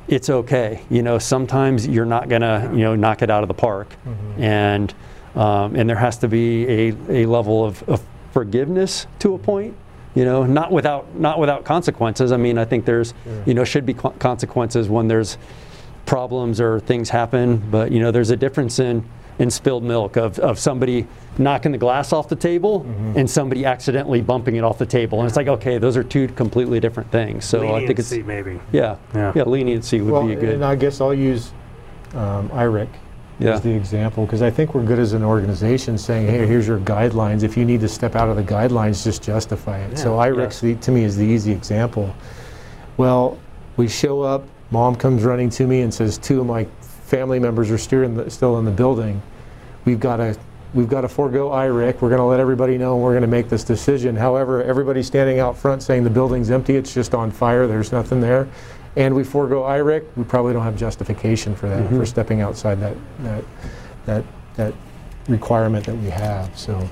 It's okay. You know, sometimes you're not gonna, you know, knock it out of the park, and um, and there has to be a, a level of, of forgiveness to a point you know not without not without consequences. I mean i think there's you know should be co- consequences when there's problems or things happen but you know there's a difference in in spilled milk of, of somebody knocking the glass off the table and somebody accidentally bumping it off the table and it's like okay those are two completely different things so i think it's Leniency, maybe. yeah Yeah. yeah, leniency would well, be a good and I guess I'll use um, IRIC Yeah. as the example because I think we're good as an organization saying, hey, here's your guidelines. If you need to step out of the guidelines, just justify it. So Yeah. IRIC, the, to me, is the easy example. Well, we show up, mom comes running to me and says, two of my family members are still in the, still in the building. We've got to we've got to forego IRIC. We're going to let everybody know we're going to make this decision. However, everybody's standing out front saying the building's empty, it's just on fire, there's nothing there. And we forego IRIC, we probably don't have justification for that, for mm-hmm. stepping outside that, that, that, that requirement that we have, so.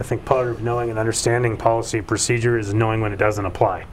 I think part of knowing and understanding policy procedure is knowing when it doesn't apply.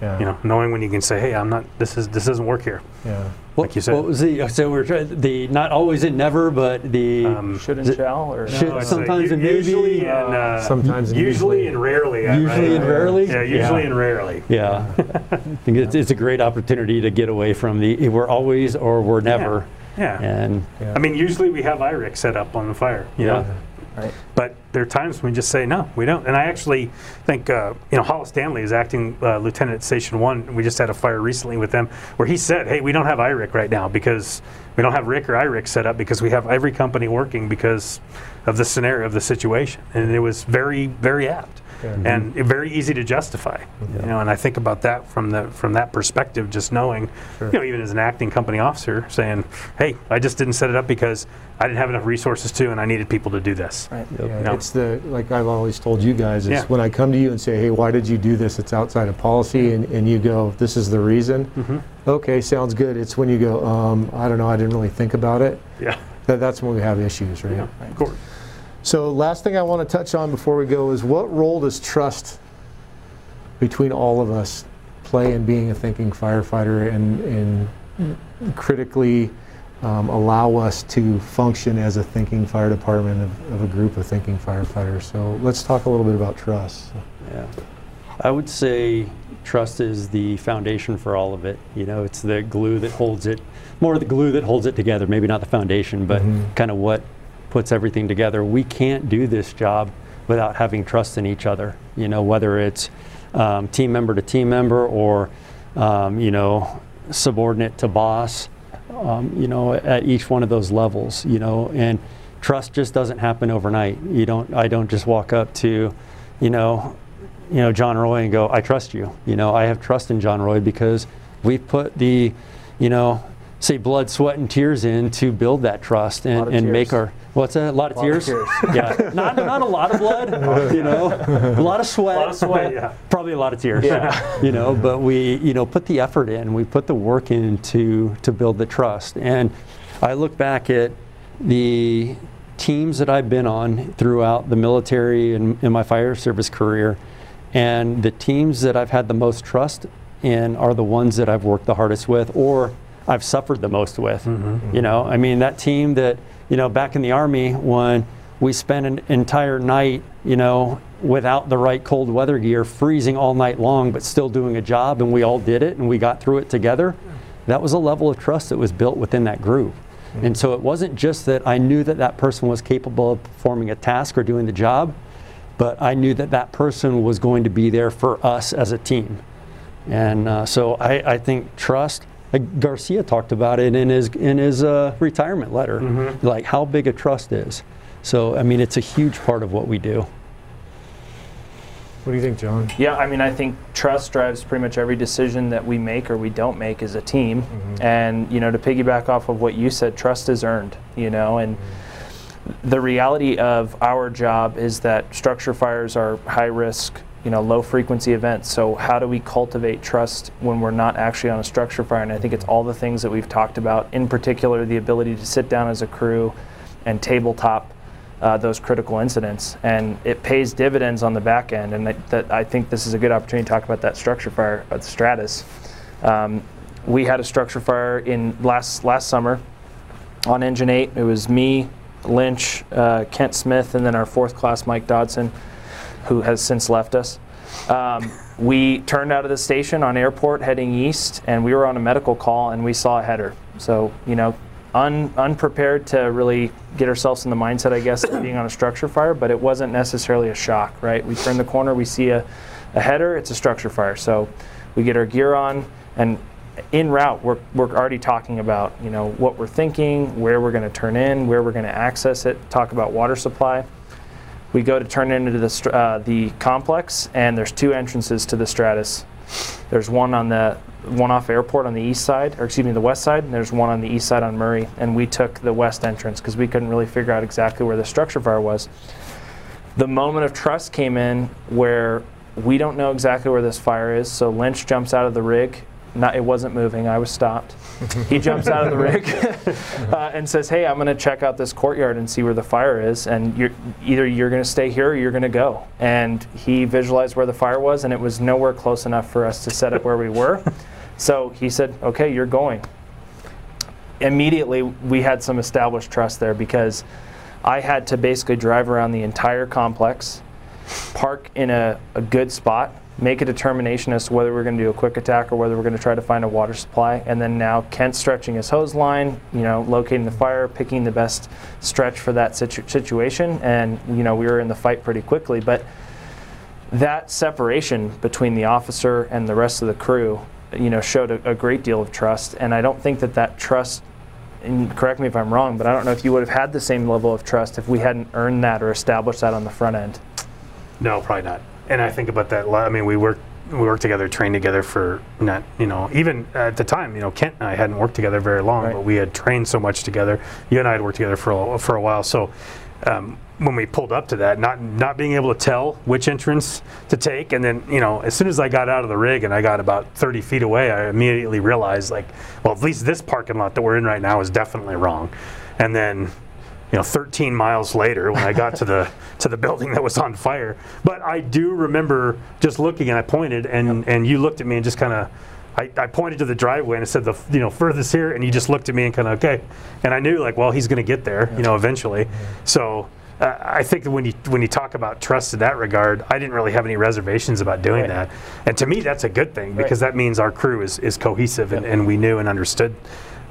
Yeah, You know, knowing when you can say, "Hey, I'm not. This is this doesn't work here." yeah. what, like you said. what was the so we're trying the not always and never but the Um, Should and Is shall, or Should- I'd sometimes and maybe, usually and uh, Sometimes usually usually. and rarely. Usually I- and rarely? Yeah, usually Yeah. and rarely. Yeah, I think it's, it's a great opportunity to get away from the we're always or we're never. Yeah. And Yeah. I mean, usually we have IRIC set up on the fire. You Yeah. know? Right? But there are times when we just say no, we don't. And I actually think uh, you know Hollis Stanley is acting uh, lieutenant at Station One. We just had a fire recently with them where he said, "Hey, we don't have IRIC right now because we don't have RIC or IRIC set up because we have every company working because of the scenario of the situation." And it was very very apt Yeah. and very easy to justify. You know, and I think about that from the from that perspective, just knowing, Sure. you know, even as an acting company officer, saying, "Hey, I just didn't set it up because I didn't have enough resources to, and I needed people to do this." Right. Yeah, No. It's the, like I've always told you guys, is Yeah. when I come to you and say, hey, why did you do this? It's outside of policy, and, and you go, this is the reason. Mm-hmm. Okay, sounds good. It's when you go, um, I don't know, I didn't really think about it. Yeah, That, that's when we have issues, right? yeah, of course. So, last thing I want to touch on before we go is what role does trust between all of us play in being a thinking firefighter and, and critically um, allow us to function as a thinking fire department of, of a group of thinking firefighters? So, let's talk a little bit about trust. yeah, I would say trust is the foundation for all of it. You know, it's the glue that holds it, more the glue that holds it together. Maybe not the foundation, but Mhm. kind of what puts everything together. We can't do this job without having trust in each other. You know, whether it's um, team member to team member or um, you know subordinate to boss. Um, you know, at each one of those levels. You know, and trust just doesn't happen overnight. You don't. I don't just walk up to, you know, you know John Roy and go, I trust you. You know, I have trust in John Roy because we've put the, you know, say blood, sweat, and tears in to build that trust and, and make our what's that? A lot of Lot of tears. tears. [LAUGHS] yeah, not not a lot of blood. [LAUGHS] Oh, you know, a lot of sweat. A lot of sweat, yeah. Probably a lot of tears. Yeah. [LAUGHS] you know, but we you know put the effort in. We put the work in to to build the trust. And I look back at the teams that I've been on throughout the military and in my fire service career, And the teams that I've had the most trust in are the ones that I've worked the hardest with or I've suffered the most with. Mm-hmm. You know, I mean, that team that, you know, back in the Army when we spent an entire night, you know, without the right cold weather gear, freezing all night long, but still doing a job, and we all did it and we got through it together. That was a level of trust that was built within that group. And so it wasn't just that I knew that that person was capable of performing a task or doing the job, but I knew that that person was going to be there for us as a team. And uh, so I, I think trust. Uh, Garcia talked about it in his in his uh, retirement letter, like how big a trust is. So I mean, it's a huge part of what we do. What do you think, John? Yeah, I mean, I think trust drives pretty much every decision that we make or we don't make as a team. And, you know, to piggyback off of what you said, trust is earned, you know, and the reality of our job is that structure fires are high risk, you know, low frequency events. So, how do we cultivate trust when we're not actually on a structure fire? And I think it's all the things that we've talked about, in particular, the ability to sit down as a crew and tabletop uh, those critical incidents, and it pays dividends on the back end. And that, that I think this is a good opportunity to talk about that structure fire at Stratus. Um, we had a structure fire in last last summer on engine eight. It was me, Lynch, uh, Kent Smith, and then our fourth class Mike Dodson, who has since left us. Um, we turned out of the station on airport heading east, and we were on a medical call, and we saw a header. So you know, un, unprepared to really get ourselves in the mindset, I guess, of being on a structure fire, but it wasn't necessarily a shock, right? We turn the corner, we see a, a header, it's a structure fire. So we get our gear on, and in route, we're, we're already talking about, you know, what we're thinking, where we're going to turn in, where we're going to access it, talk about water supply. We go to turn into the, uh, the complex, and there's two entrances to the Stratus. There's one on the one off airport on the east side, or excuse me, the west side, and there's one on the east side on Murray. And we took the west entrance because we couldn't really figure out exactly where the structure fire was. The moment of trust came in where we don't know exactly where this fire is. So Lynch jumps out of the rig. Not, it wasn't moving. I was stopped. he jumps out of the rig [LAUGHS] [LAUGHS] uh, and says, "Hey, I'm going to check out this courtyard and see where the fire is. And you're, either you're going to stay here or you're going to go." And he visualized where the fire was, and it was nowhere close enough for us to set up where we were. [LAUGHS] So he said, "Okay, you're going." Immediately, we had some established trust there because I had to basically drive around the entire complex, park in a, a good spot, make a determination as to whether we're going to do a quick attack or whether we're going to try to find a water supply. And then now Kent stretching his hose line, you know, locating the fire, picking the best stretch for that situ- situation. And, you know, we were in the fight pretty quickly. But that separation between the officer and the rest of the crew, you know, showed a, a great deal of trust. And I don't think that that trust and correct me if I'm wrong, but I don't know if you would have had the same level of trust if we hadn't earned that or established that on the front end. No, probably not. And I think about that. a lot. I mean, we worked we worked together, trained together for not you know even at the time you know Kent and I hadn't worked together very long, Right. but we had trained so much together. You and I had worked together for a, for a while, so. Um, when we pulled up to that, not not being able to tell which entrance to take, and then you know, as soon as I got out of the rig and I got about 30 feet away, I immediately realized like, well, at least this parking lot that we're in right now is definitely wrong. And then you know 13 miles later when I got to the to the building that was on fire. But I do remember just looking and I pointed and and you looked at me and just kind of. I, I pointed to the driveway and I said the you know furthest here and you just looked at me and kind of okay and I knew like well he's going to get there you know eventually so uh, I think that when you when you talk about trust in that regard I didn't really have any reservations about doing Right. that and to me that's a good thing because that means our crew is is cohesive and, and we knew and understood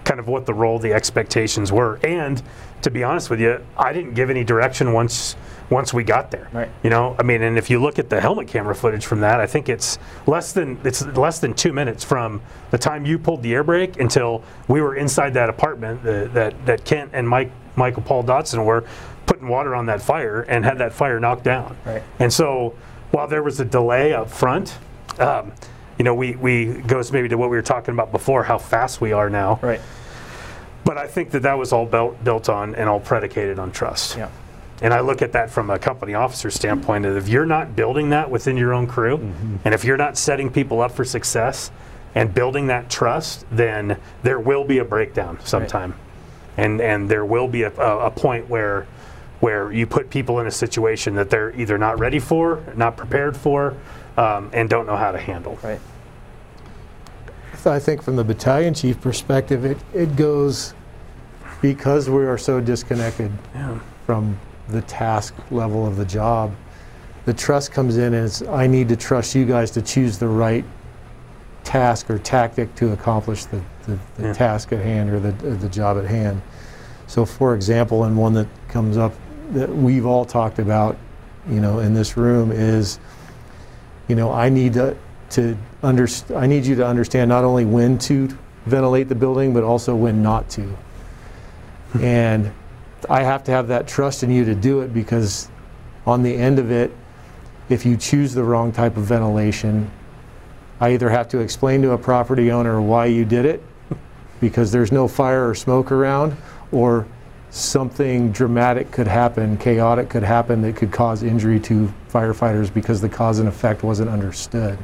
kind of what the role, the expectations were. And to be honest with you, I didn't give any direction once once we got there. Right. You know, I mean, and if you look at the helmet camera footage from that, I think it's less than it's less than two minutes from the time you pulled the air brake until we were inside that apartment that that, that Kent and Mike Michael Paul Dotson were putting water on that fire and had that fire knocked down. Right. And so while there was a delay up front, um, you know, we, we goes maybe to what we were talking about before, how fast we are now. Right. But I think that that was all built, built on and all predicated on trust. Yeah. And I look at that from a company officer standpoint. That if you're not building that within your own crew, and if you're not setting people up for success and building that trust, then there will be a breakdown sometime, right. and and there will be a, a, a point where where you put people in a situation that they're either not ready for, not prepared for, um, and don't know how to handle. Right. So I think from the battalion chief perspective, it, it goes because we are so disconnected Yeah. from the task level of the job. The trust comes in it's, I need to trust you guys to choose the right task or tactic to accomplish the, the, the Yeah. task at hand or the, the job at hand. So for example, and one that comes up that we've all talked about, you know, in this room is, you know, I need to, to underst- I need you to understand not only when to ventilate the building, but also when not to. Hmm. and I have to have that trust in you to do it because on the end of it, if you choose the wrong type of ventilation, I either have to explain to a property owner why you did it [LAUGHS] because there's no fire or smoke around, or something dramatic could happen, chaotic could happen that could cause injury to firefighters because the cause and effect wasn't understood.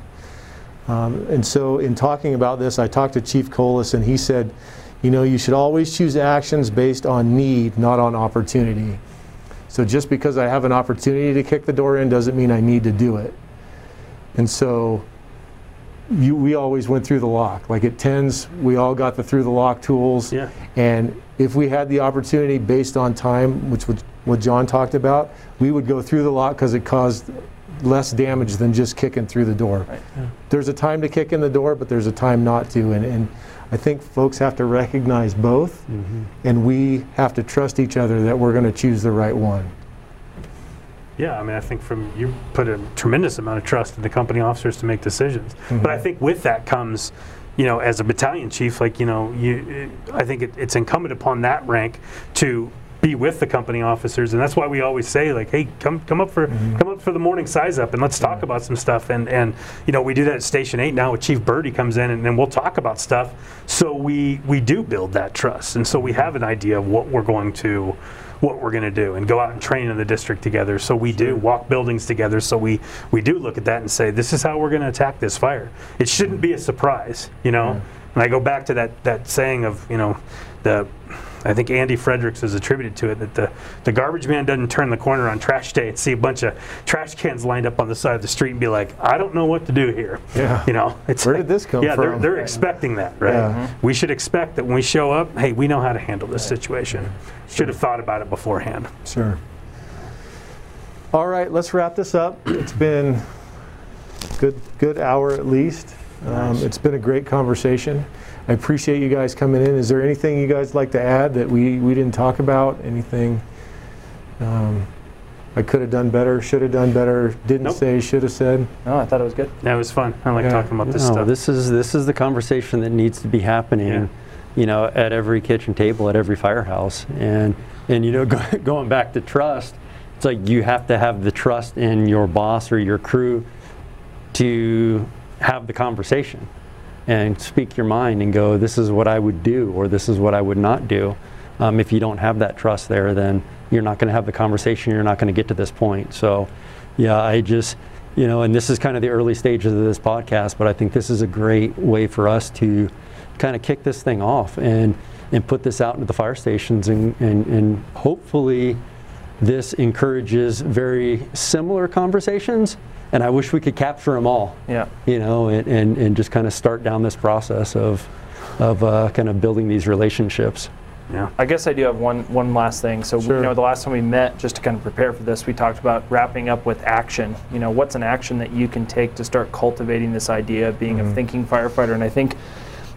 Um, and so, in talking about this, I talked to Chief Collas, and he said, you know, you should always choose actions based on need, not on opportunity. So, just because I have an opportunity to kick the door in doesn't mean I need to do it. And so, you, we always went through the lock. Like at TENS, we all got the through the lock tools. Yeah. And if we had the opportunity based on time, which was what John talked about, we would go through the lock because it caused less damage than just kicking through the door. Right. There's a time to kick in the door, but there's a time not to. And, and I think folks have to recognize both, mm-hmm. and we have to trust each other that we're going to choose the right one. Yeah, I mean, I think from you put a tremendous amount of trust in the company officers to make decisions. But I mm-hmm. think with that comes, you know, as a battalion chief, like you know, you, I think it, it's incumbent upon that rank to be with the company officers, and that's why we always say, like, hey, come come up for mm-hmm. come up for the morning size up, and let's talk about some stuff. And and you know, we do that at Station Eight now with Chief Birdie comes in, and then we'll talk about stuff. So we we do build that trust, and so we have an idea of what we're going to what we're going to do and go out and train in the district together. So we do walk buildings together. So we we do look at that and say, this is how we're going to attack this fire. It shouldn't mm-hmm. be a surprise, you know. And I go back to that that saying of you know the. I think Andy Fredericks has attributed to it that the, the garbage man doesn't turn the corner on trash day and see a bunch of trash cans lined up on the side of the street and be like, I don't know what to do here. Yeah. You know, it's Where like- did this come yeah, they're, they're expecting that, right? Yeah. We should expect that when we show up, hey, we know how to handle this situation. Should have thought about it beforehand. Sure. All right, let's wrap this up. It's been good good hour at least. Um, it's been a great conversation. I appreciate you guys coming in. Is there anything you guys like to add that we, we didn't talk about? Anything um, I could have done better, should have done better, didn't Nope. say, should have said? No, I thought it was good. That was fun. I like Yeah. talking about this no, stuff. this is this is the conversation that needs to be happening, Yeah. you know, at every kitchen table, at every firehouse, and and you know, [LAUGHS] go, going back to trust, it's like you have to have the trust in your boss or your crew to have the conversation and speak your mind and go, this is what I would do or this is what I would not do. Um, if you don't have that trust there, then you're not going to have the conversation. You're not going to get to this point. So, yeah, I just, you know, and this is kind of the early stages of this podcast, but I think this is a great way for us to kind of kick this thing off and and put this out into the fire stations and, and, and hopefully this encourages very similar conversations and I wish we could capture them all Yeah. you know, and, and, and just kind of start down this process of, of uh, kind of building these relationships. yeah. I guess I do have one one last thing. So Sure. you know, the last time we met, just to kind of prepare for this, we talked about wrapping up with action. You know, what's an action that you can take to start cultivating this idea of being a thinking firefighter? And I think,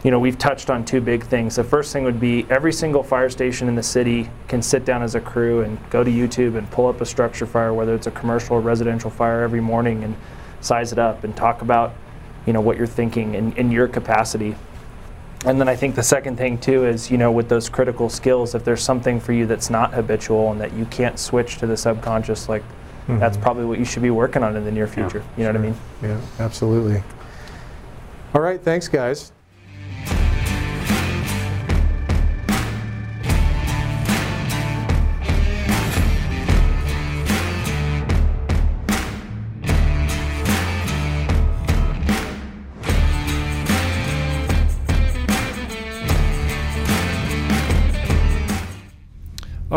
you know, we've touched on two big things. The first thing would be every single fire station in the city can sit down as a crew and go to YouTube and pull up a structure fire, whether it's a commercial or residential fire, every morning and size it up and talk about, you know, what you're thinking in, in your capacity. And then I think the second thing too is, you know, with those critical skills, if there's something for you that's not habitual and that you can't switch to the subconscious, like mm-hmm. that's probably what you should be working on in the near future. You know what I mean? Yeah, absolutely. All right, thanks, guys.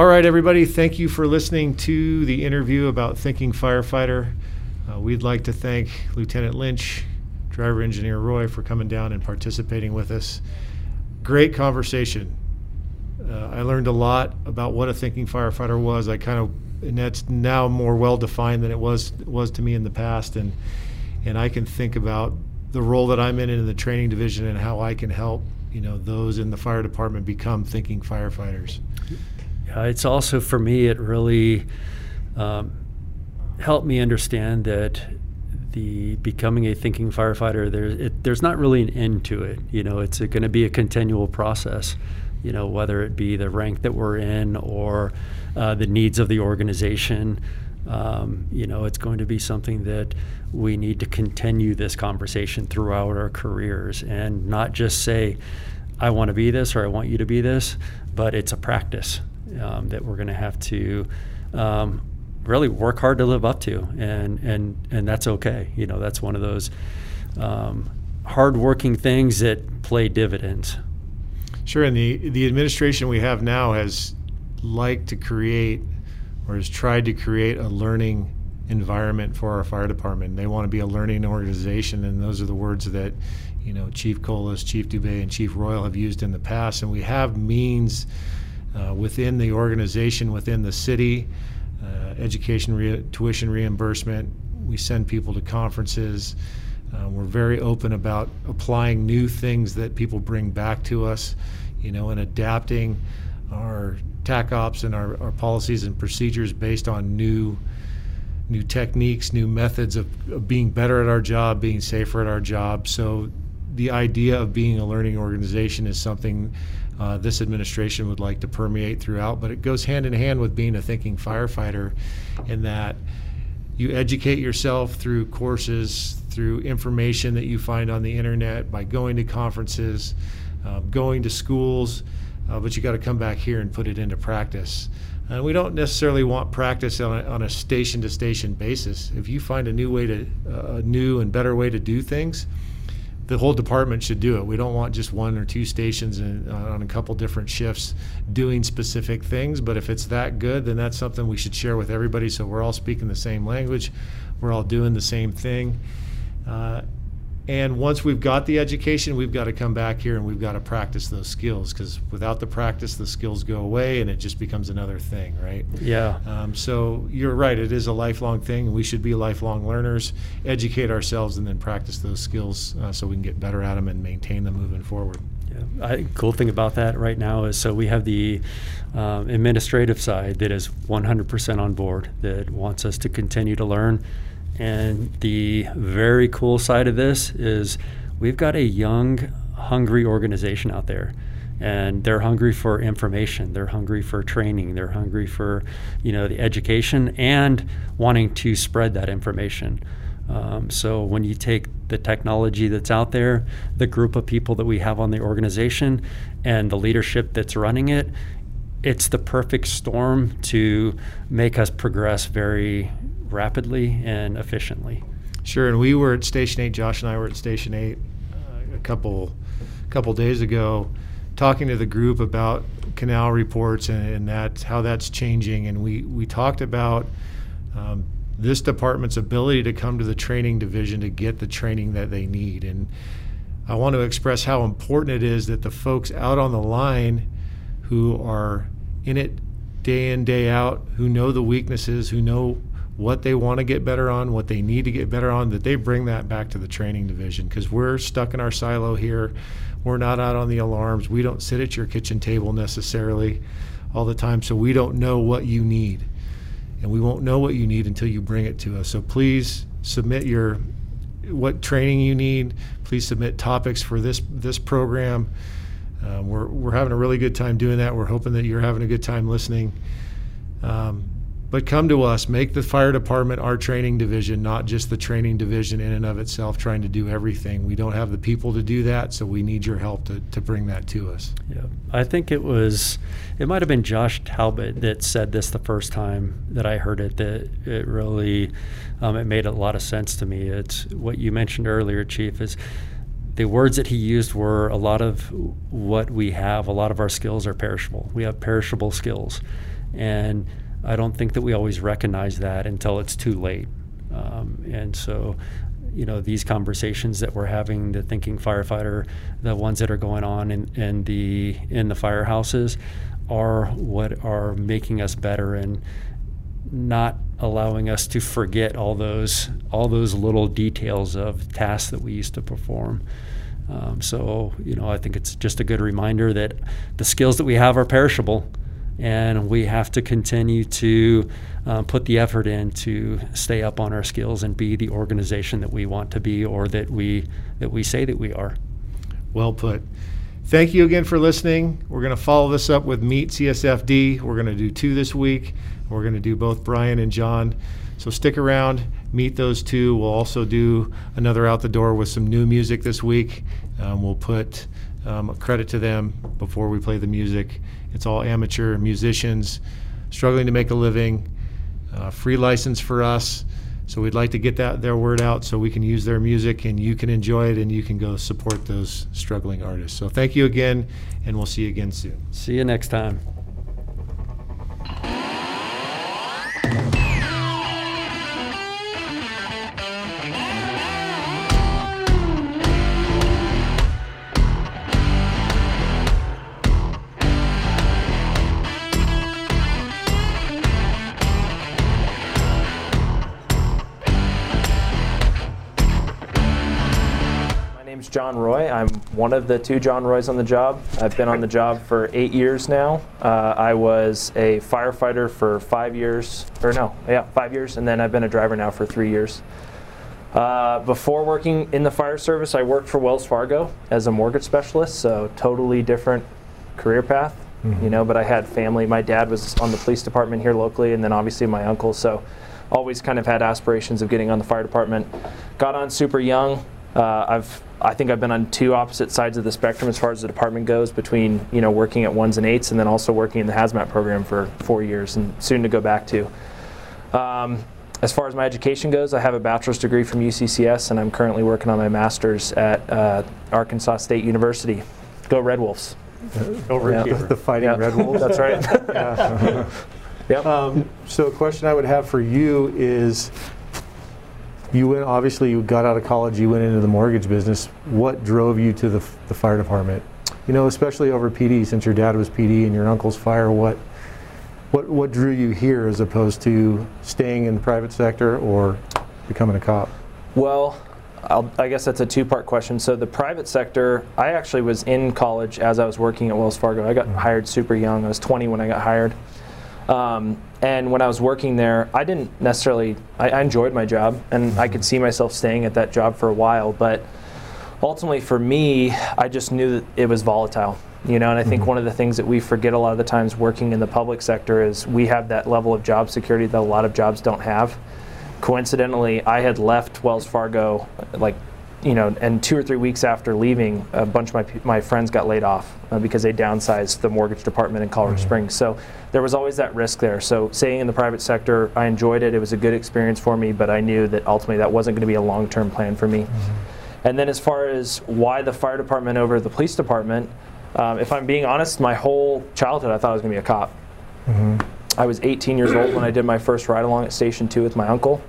All right, everybody, thank you for listening to the interview about Thinking Firefighter. Uh, we'd like to thank Lieutenant Lynch, Driver Engineer Roy for coming down and participating with us. Great conversation. Uh, I learned a lot about what a thinking firefighter was. I kind of, and that's now more well defined than it was was to me in the past, and and I can think about the role that I'm in in the training division and how I can help you know those in the fire department become thinking firefighters. Yeah, it's also for me. It really um, helped me understand that the becoming a thinking firefighter there it, there's not really an end to it. You know, it's going to be a continual process. You know, whether it be the rank that we're in or uh, the needs of the organization. Um, you know, it's going to be something that we need to continue this conversation throughout our careers and not just say, I want to be this or I want you to be this, but it's a practice um, that we're going to have to um, really work hard to live up to, and and and that's okay. You know, that's one of those um, hardworking things that play dividends. Sure, and the the administration we have now has liked to create or has tried to create a learning environment for our fire department. They want to be a learning organization, and those are the words that you know Chief Collas, Chief Dubay, and Chief Royal have used in the past. And we have means uh, within the organization, within the city, uh, education re- tuition reimbursement. We send people to conferences. Uh, we're very open about applying new things that people bring back to us, you know, and adapting our TAC ops and our, our policies and procedures based on new new techniques, new methods of, of, being better at our job, being safer at our job. So the idea of being a learning organization is something uh, this administration would like to permeate throughout, but it goes hand in hand with being a thinking firefighter in that you educate yourself through courses, through information that you find on the internet, by going to conferences, um, going to schools, uh, but you got to come back here and put it into practice. And we don't necessarily want practice on a, on a station to station basis. If you find a new way to, a new and better way to do things, the whole department should do it. We don't want just one or two stations in, uh, on a couple different shifts doing specific things. But if it's that good, then that's something we should share with everybody so we're all speaking the same language, we're all doing the same thing. Uh, and once we've got the education, we've got to come back here and we've got to practice those skills because without the practice, the skills go away and it just becomes another thing, right? Yeah. Um, so you're right. It is a lifelong thing. We should be lifelong learners, educate ourselves, and then practice those skills uh, so we can get better at them and maintain them moving forward. Yeah. I, cool thing about that right now is so we have the um, administrative side that is 100% on board that wants us to continue to learn and the very cool side of this is we've got a young, hungry organization out there. And they're hungry for information. They're hungry for training. They're hungry for, you know, the education and wanting to spread that information. Um, so when you take the technology that's out there, the group of people that we have on the organization, and the leadership that's running it, it's the perfect storm to make us progress very rapidly and efficiently. Sure, and we were at Station Eight. Josh and I were at Station Eight uh, a couple couple days ago, talking to the group about canal reports and, and that how that's changing. And we we talked about um, this department's ability to come to the training division to get the training that they need. And I want to express how important it is that the folks out on the line who are in it day in day out, who know the weaknesses, who know what they want to get better on, what they need to get better on, that they bring that back to the training division because we're stuck in our silo here. We're not out on the alarms. We don't sit at your kitchen table necessarily all the time, so we don't know what you need. And we won't know what you need until you bring it to us. So please submit your what training you need. Please submit topics for this this program. Um, we're, we're having a really good time doing that. We're hoping that you're having a good time listening. Um, but come to us, make the fire department our training division, not just the training division in and of itself trying to do everything. We don't have the people to do that, so we need your help to, to bring that to us. Yeah. I think it was, it might have been Josh Talbot that said this the first time that I heard it, that it really, um, it made a lot of sense to me. It's what you mentioned earlier, Chief, is the words that he used were a lot of what we have, a lot of our skills are perishable. We have perishable skills. And I don't think that we always recognize that until it's too late. Um, and so, you know, these conversations that we're having, the thinking firefighter, the ones that are going on in, in the in the firehouses, are what are making us better and not allowing us to forget all those all those little details of tasks that we used to perform. Um, so you know, I think it's just a good reminder that the skills that we have are perishable, and we have to continue to um, put the effort in to stay up on our skills and be the organization that we want to be or that we that we say that we are. Well put. Thank you again for listening. We're going to follow this up with Meet CSFD. We're going to do two this week. We're going to do both Bryan and John. So stick around, meet those two. We'll also do another out the door with some new music this week. Um, we'll put um, credit to them before we play the music. It's all amateur musicians struggling to make a living, uh, free license for us. So we'd like to get that their word out so we can use their music and you can enjoy it and you can go support those struggling artists. So thank you again, and we'll see you again soon. See you next time. John Roy. I'm one of the two John Roys on the job. I've been on the job for eight years now. Uh, I was a firefighter for five years, or no, yeah, five years, and then I've been a driver now for three years. Uh, before working in the fire service, I worked for Wells Fargo as a mortgage specialist, so totally different career path. Mm-hmm. You know, but I had family. My dad was on the police department here locally, and then obviously my uncle. So, always kind of had aspirations of getting on the fire department. Got on super young. Uh, I've I think I've been on two opposite sides of the spectrum as far as the department goes between you know working at ones and eights and then also working in the hazmat program for four years and soon to go back to. Um, as far as my education goes, I have a bachelor's degree from UCCS and I'm currently working on my master's at uh, Arkansas State University. Go Red Wolves. Over yeah. the Fighting yeah. Red Wolves. That's right. [LAUGHS] yep. Um, so a question I would have for you is you went obviously you got out of college you went into the mortgage business. What drove you to the, the fire department? You know especially over pd since your dad was pd and your uncle's fire what what what drew you here as opposed to staying in the private sector or becoming a cop? Well I'll, i guess that's a two-part question. So the private sector i actually was in college as i was working at wells fargo. I got mm-hmm. hired super young. I was 20 when i got hired um, and when I was working there, I didn't necessarily, I, I enjoyed my job and I could see myself staying at that job for a while. But ultimately for me, I just knew that it was volatile. You know, and I think mm-hmm. one of the things that we forget a lot of the times working in the public sector is we have that level of job security that a lot of jobs don't have. Coincidentally, I had left Wells Fargo like you know, and two or three weeks after leaving, a bunch of my, my friends got laid off uh, because they downsized the mortgage department in Colorado mm-hmm. Springs. So there was always that risk there. So staying in the private sector, I enjoyed it. It was a good experience for me, but I knew that ultimately that wasn't going to be a long-term plan for me. Mm-hmm. And then as far as why the fire department over the police department, um, if I'm being honest, my whole childhood I thought I was going to be a cop. Mm-hmm. I was 18 years old when I did my first ride along at Station 2 with my uncle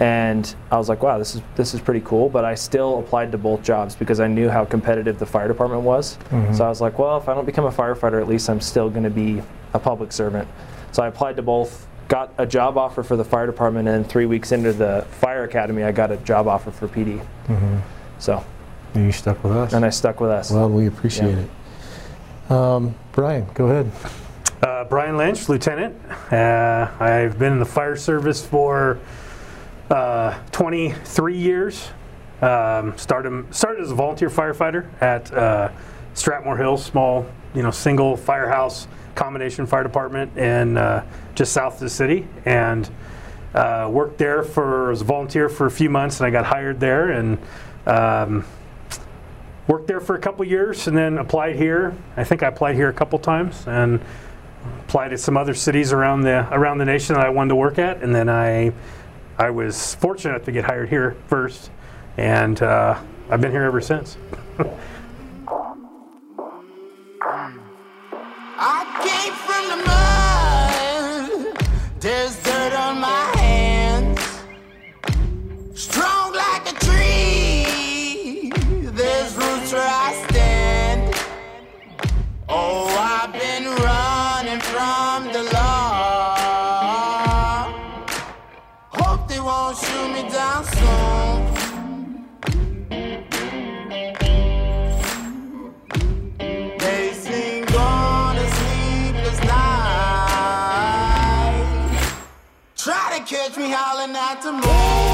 and I was like, wow, this is this is pretty cool. But I still applied to both jobs because I knew how competitive the fire department was. Mm-hmm. So I was like, well, if I don't become a firefighter, at least I'm still going to be a public servant. So I applied to both. Got a job offer for the fire department, and three weeks into the fire academy, I got a job offer for PD. Mm-hmm. So, and you stuck with us. And I stuck with us. Well, we appreciate yeah. it. Um, Bryan, go ahead. Uh, Bryan Lynch, lieutenant. Uh, I've been in the fire service for uh, 23 years. Um, started started as a volunteer firefighter at uh, Stratmoor Hills, small you know single firehouse combination fire department in uh, just south of the city, and uh, worked there for as a volunteer for a few months, and I got hired there and. Um, worked there for a couple years and then applied here. I think I applied here a couple times and applied at some other cities around the around the nation that I wanted to work at, and then I I was fortunate to get hired here first, and uh, I've been here ever since. [LAUGHS] to catch me